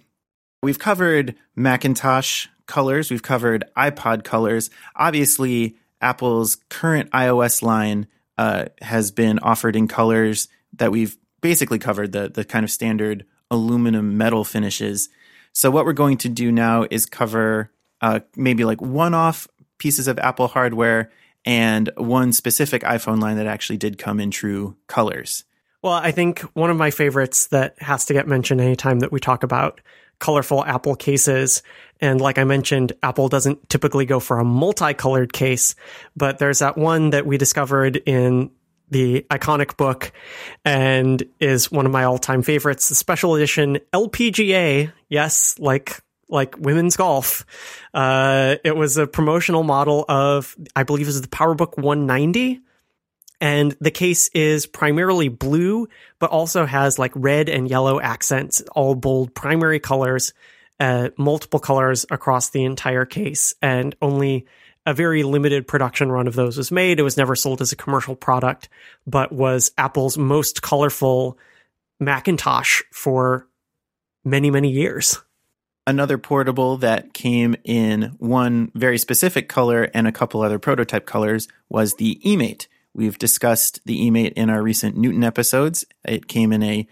We've covered Macintosh colors, we've covered iPod colors. Obviously, Apple's current iOS line uh, has been offered in colors that we've basically covered the the kind of standard aluminum metal finishes. So what we're going to do now is cover uh, maybe like one-off pieces of Apple hardware and one specific iPhone line that actually did come in true colors. Well, I think one of my favorites that has to get mentioned anytime that we talk about colorful Apple cases. And like I mentioned, Apple doesn't typically go for a multicolored case, but there's that one that we discovered in the iconic book and is one of my all-time favorites, the special edition LPGA. Yes, like like women's golf. Uh, it was a promotional model of, I believe, is the PowerBook 190 and the case is primarily blue, but also has like red and yellow accents, all bold primary colors, uh, multiple colors across the entire case, and only a very limited production run of those was made. It was never sold as a commercial product, but was Apple's most colorful Macintosh for many, many years. Another portable that came in one very specific color and a couple other prototype colors was the eMate. We've discussed the eMate in our recent Newton episodes. It came in a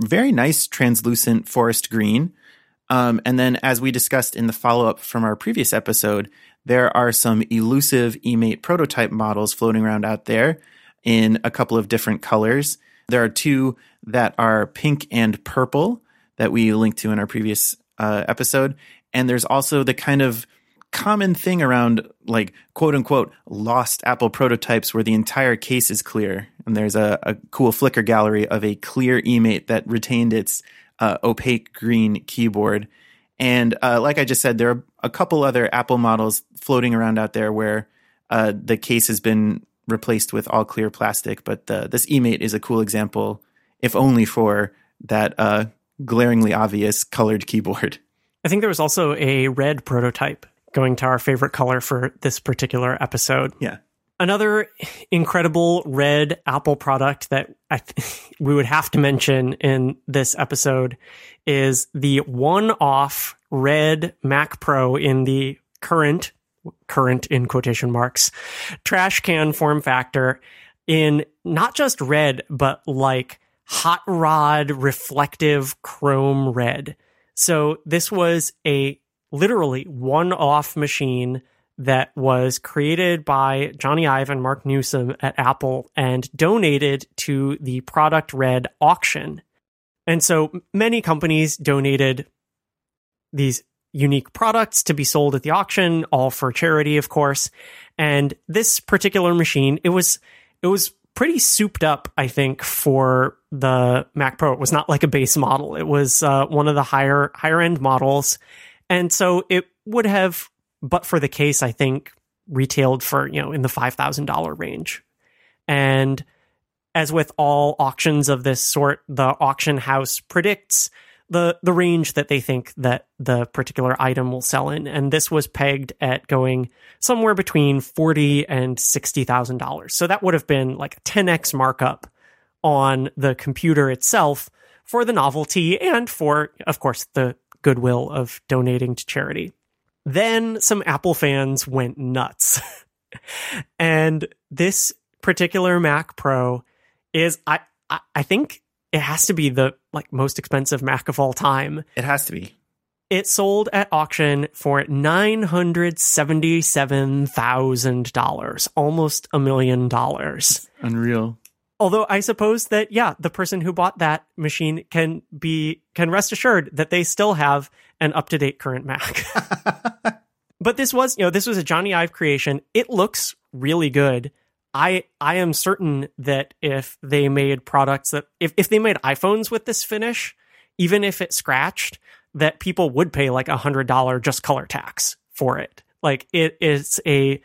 very nice translucent forest green. Um, and then, as we discussed in the follow up from our previous episode, there are some elusive eMate prototype models floating around out there in a couple of different colors. There are two that are pink and purple that we linked to in our previous uh, episode. And there's also the kind of common thing around like quote unquote lost Apple prototypes where the entire case is clear. And there's a, a cool Flickr gallery of a clear eMate that retained its uh, opaque green keyboard. And uh, like I just said, there are a couple other Apple models floating around out there where uh, the case has been replaced with all clear plastic. But this eMate is a cool example, if only for that uh, glaringly obvious colored keyboard. I think there was also a red prototype going to our favorite color for this particular episode. Yeah. Another incredible red Apple product that I th- we would have to mention in this episode is the one-off red Mac Pro in the current current in quotation marks trash can form factor in not just red but like hot rod reflective chrome red. So this was a literally one-off machine that was created by Jony Ive and Marc Newson at Apple and donated to the Product Red auction. And so many companies donated these unique products to be sold at the auction, all for charity, of course. And this particular machine, it was it was pretty souped up, I think, for the Mac Pro. It was not like a base model. It was uh, one of the higher higher end models, and so it would have but for the case, I think retailed for, you know, in the $5,000 range. And as with all auctions of this sort, the auction house predicts the the range that they think that the particular item will sell in, and this was pegged at going somewhere between forty and sixty thousand dollars. So that would have been like a ten x markup on the computer itself for the novelty and for, of course, the goodwill of donating to charity. Then some Apple fans went nuts. and this particular Mac Pro is I, I I think it has to be the like most expensive Mac of all time. It has to be. It sold at auction for nine hundred seventy-seven thousand dollars, almost a million dollars. Unreal. Although I suppose that yeah, the person who bought that machine can be can rest assured that they still have an up to date current Mac. but this was, you know, this was a Jony Ive creation. It looks really good. I I am certain that if they made products that if, if they made iPhones with this finish, even if it scratched, that people would pay like a hundred dollar just color tax for it. Like it is a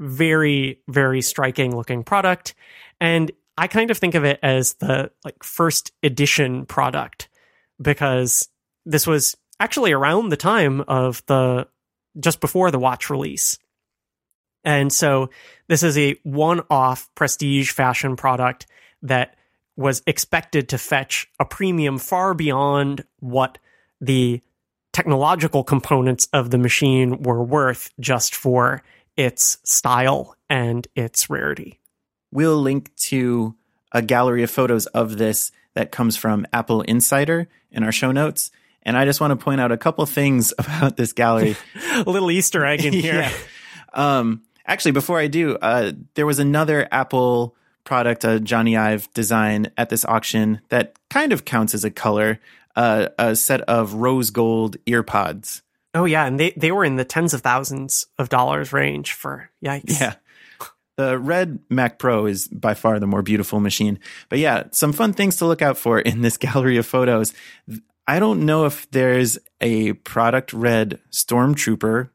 very, very striking looking product. And I kind of think of it as the like first edition product because this was actually around the time of the just before the watch release. And so this is a one off prestige fashion product that was expected to fetch a premium far beyond what the technological components of the machine were worth just for its style and its rarity. We'll link to a gallery of photos of this that comes from Apple Insider in our show notes. And I just want to point out a couple things about this gallery. a little Easter egg in here. yeah. um, actually, before I do, uh, there was another Apple product, a Jony Ive design at this auction that kind of counts as a color, uh, a set of rose gold earpods. Oh yeah, and they they were in the tens of thousands of dollars range for yikes. Yeah. The red Mac Pro is by far the more beautiful machine. But yeah, some fun things to look out for in this gallery of photos. I don't know if there's a product red stormtrooper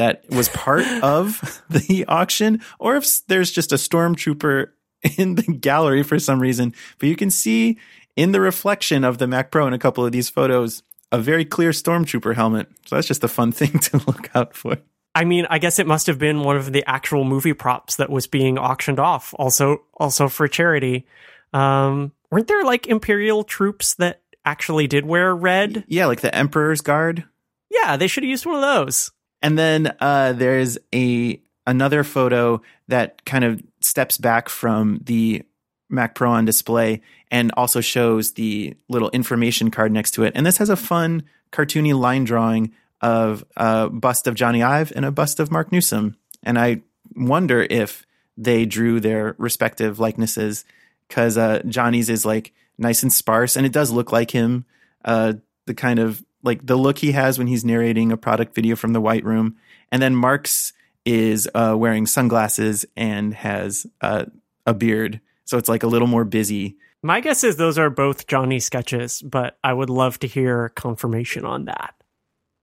that was part of the auction or if there's just a stormtrooper in the gallery for some reason. But you can see in the reflection of the Mac Pro in a couple of these photos a very clear stormtrooper helmet. So that's just a fun thing to look out for. I mean, I guess it must have been one of the actual movie props that was being auctioned off, also also for charity. Um, weren't there like imperial troops that actually did wear red. Yeah, like the Emperor's Guard. Yeah, they should have used one of those. And then uh, there's a another photo that kind of steps back from the Mac Pro on display and also shows the little information card next to it. And this has a fun cartoony line drawing of a bust of Jony Ive and a bust of Marc Newson. And I wonder if they drew their respective likenesses because uh, Jony's is like nice and sparse, and it does look like him. Uh, the kind of like the look he has when he's narrating a product video from the White Room, and then Marc's is uh, wearing sunglasses and has uh, a beard, so it's like a little more busy. My guess is those are both Jony sketches, but I would love to hear confirmation on that.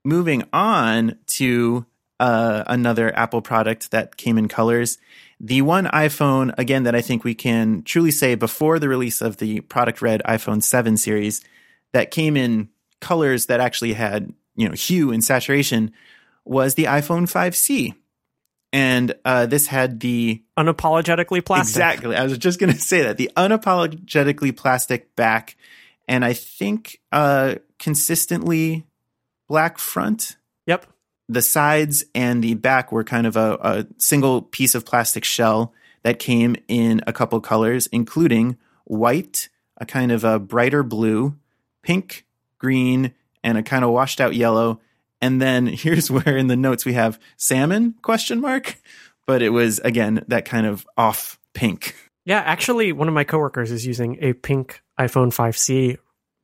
Moving on to uh, another Apple product that came in colors. The one iPhone, again, that I think we can truly say before the release of the product red iPhone 7 series, that came in colors that actually had, you know, hue and saturation was the iPhone 5C. And uh, this had the unapologetically plastic. Exactly. I was just going to say that the unapologetically plastic back, and I think uh, consistently black front. Yep. The sides and the back were kind of a, a single piece of plastic shell that came in a couple colors, including white, a kind of a brighter blue, pink, green, and a kind of washed out yellow. And then here's where in the notes we have salmon question mark, but it was again that kind of off pink. Yeah, actually one of my coworkers is using a pink iPhone 5C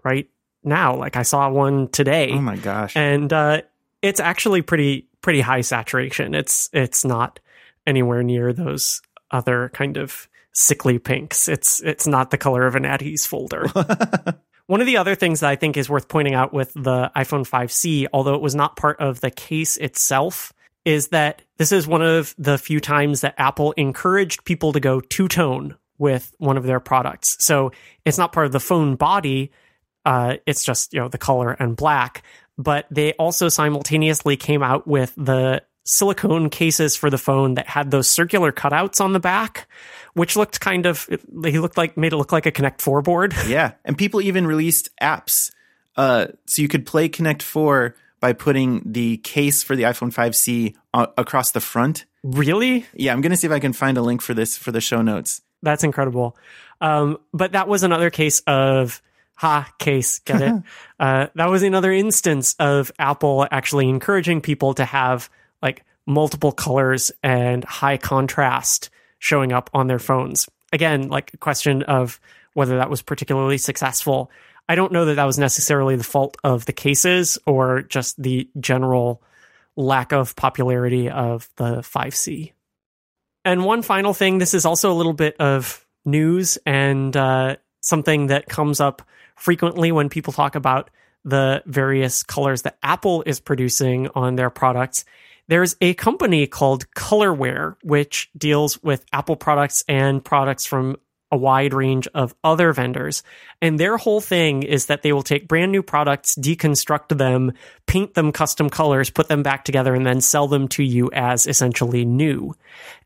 right now. Like I saw one today. Oh my gosh. And uh, it's actually pretty pretty high saturation. It's it's not anywhere near those other kind of sickly pinks. It's it's not the color of an ease folder. One of the other things that I think is worth pointing out with the iPhone 5C, although it was not part of the case itself, is that this is one of the few times that Apple encouraged people to go two tone with one of their products. So it's not part of the phone body. Uh, it's just, you know, the color and black. But they also simultaneously came out with the silicone cases for the phone that had those circular cutouts on the back, which looked kind of he looked like made it look like a Connect Four board. Yeah, and people even released apps, uh, so you could play Connect Four by putting the case for the iPhone 5C uh, across the front. Really? Yeah, I'm gonna see if I can find a link for this for the show notes. That's incredible. Um, but that was another case of ha case get it uh, that was another instance of apple actually encouraging people to have like multiple colors and high contrast showing up on their phones. Again like a question of whether that was particularly successful. I don't know that that was necessarily the fault of the cases or just the general lack of popularity of the 5c and one final thing this is also a little bit of news and uh, something that comes up frequently when people talk about the various colors that Apple is producing on their products. There's a company called Colorware, which deals with Apple products and products from a wide range of other vendors. And their whole thing is that they will take brand new products, deconstruct them, paint them custom colors, put them back together, and then sell them to you as essentially new.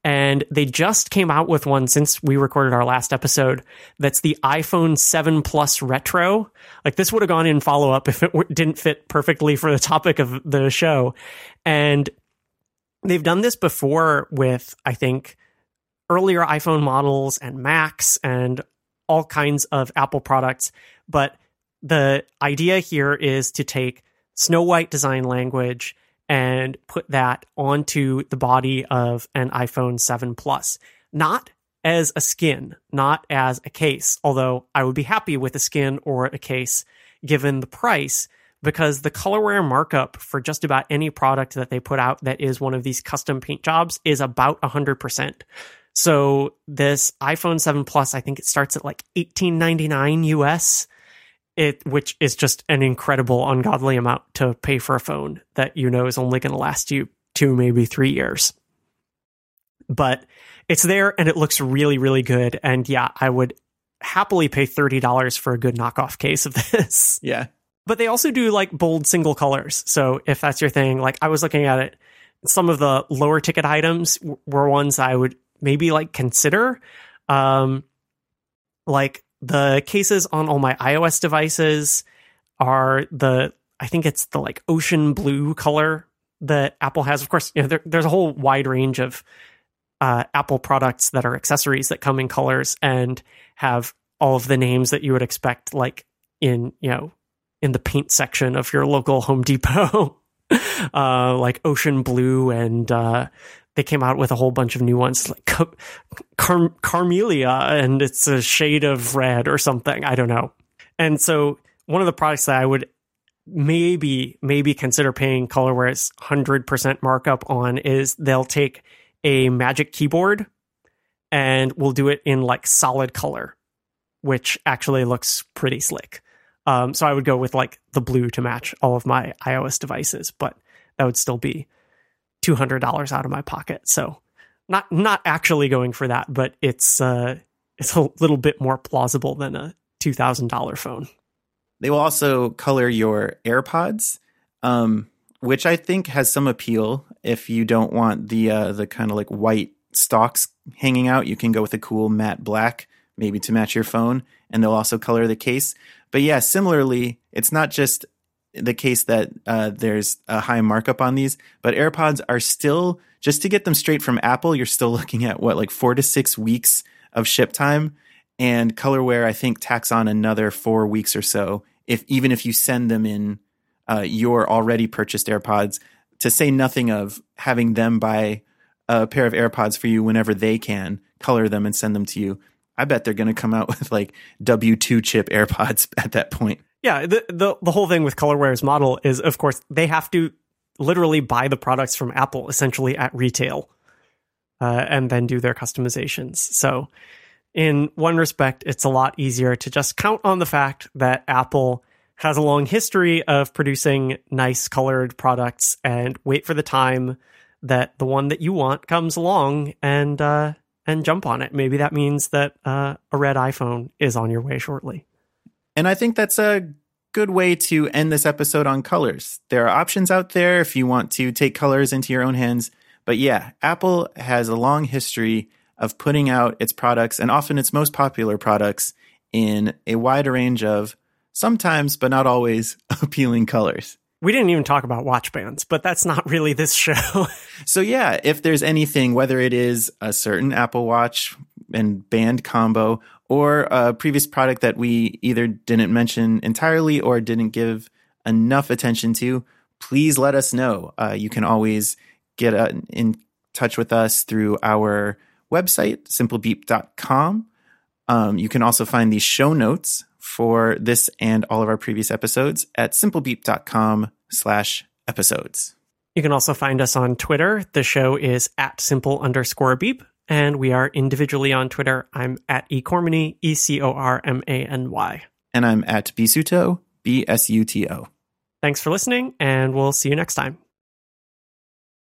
And they just came out with one since we recorded our last episode. That's the iPhone 7 Plus Retro. Like this would have gone in follow up if it didn't fit perfectly for the topic of the show. And they've done this before with, I think, earlier iPhone models and Macs and all kinds of Apple products. But the idea here is to take Snow White design language and put that onto the body of an iPhone 7 Plus. Not as a skin, not as a case, although I would be happy with a skin or a case given the price because the colorware markup for just about any product that they put out that is one of these custom paint jobs is about 100%. So this iPhone 7 Plus, I think it starts at like 1899 US. It, which is just an incredible, ungodly amount to pay for a phone that you know is only going to last you two, maybe three years. But it's there and it looks really, really good. And yeah, I would happily pay $30 for a good knockoff case of this. Yeah. But they also do like bold single colors. So if that's your thing, like I was looking at it, some of the lower ticket items were ones I would maybe like consider. Um, like the cases on all my iOS devices are the I think it's the like ocean blue color that Apple has. Of course, you know there, there's a whole wide range of uh, Apple products that are accessories that come in colors and have all of the names that you would expect, like in you know in the paint section of your local Home Depot, uh, like ocean blue and uh, they came out with a whole bunch of new ones like Car- Car- Carmelia and it's a shade of red or something. I don't know. And so one of the products that I would maybe maybe consider paying Colorware's 100% markup on is they'll take a magic keyboard and we'll do it in like solid color which actually looks pretty slick. Um, so I would go with like the blue to match all of my iOS devices, but that would still be two hundred dollars out of my pocket. So not not actually going for that, but it's uh, it's a little bit more plausible than a two thousand dollar phone. They will also color your AirPods, um, which I think has some appeal. If you don't want the uh, the kind of like white stalks hanging out, you can go with a cool matte black, maybe to match your phone, and they'll also color the case. But yeah, similarly, it's not just the case that uh, there's a high markup on these, but AirPods are still just to get them straight from Apple. You're still looking at what like four to six weeks of ship time, and Colorware I think tacks on another four weeks or so. If even if you send them in uh, your already purchased AirPods, to say nothing of having them buy a pair of AirPods for you whenever they can, color them and send them to you. I bet they're going to come out with like W2 chip AirPods at that point. Yeah, the, the the whole thing with Colorware's model is, of course, they have to literally buy the products from Apple essentially at retail, uh, and then do their customizations. So, in one respect, it's a lot easier to just count on the fact that Apple has a long history of producing nice colored products and wait for the time that the one that you want comes along and uh, and jump on it. Maybe that means that uh, a red iPhone is on your way shortly. And I think that's a good way to end this episode on colors. There are options out there if you want to take colors into your own hands. But yeah, Apple has a long history of putting out its products and often its most popular products in a wide range of sometimes, but not always, appealing colors. We didn't even talk about watch bands, but that's not really this show. so yeah, if there's anything, whether it is a certain Apple Watch and band combo or a previous product that we either didn't mention entirely or didn't give enough attention to, please let us know. Uh, you can always get uh, in touch with us through our website, simplebeep.com. Um, you can also find the show notes for this and all of our previous episodes at simplebeep.com slash episodes. You can also find us on Twitter. The show is at simple underscore beep and we are individually on Twitter. I'm at ecormany, E C O R M A N Y. And I'm at bsuto, B S U T O. Thanks for listening, and we'll see you next time.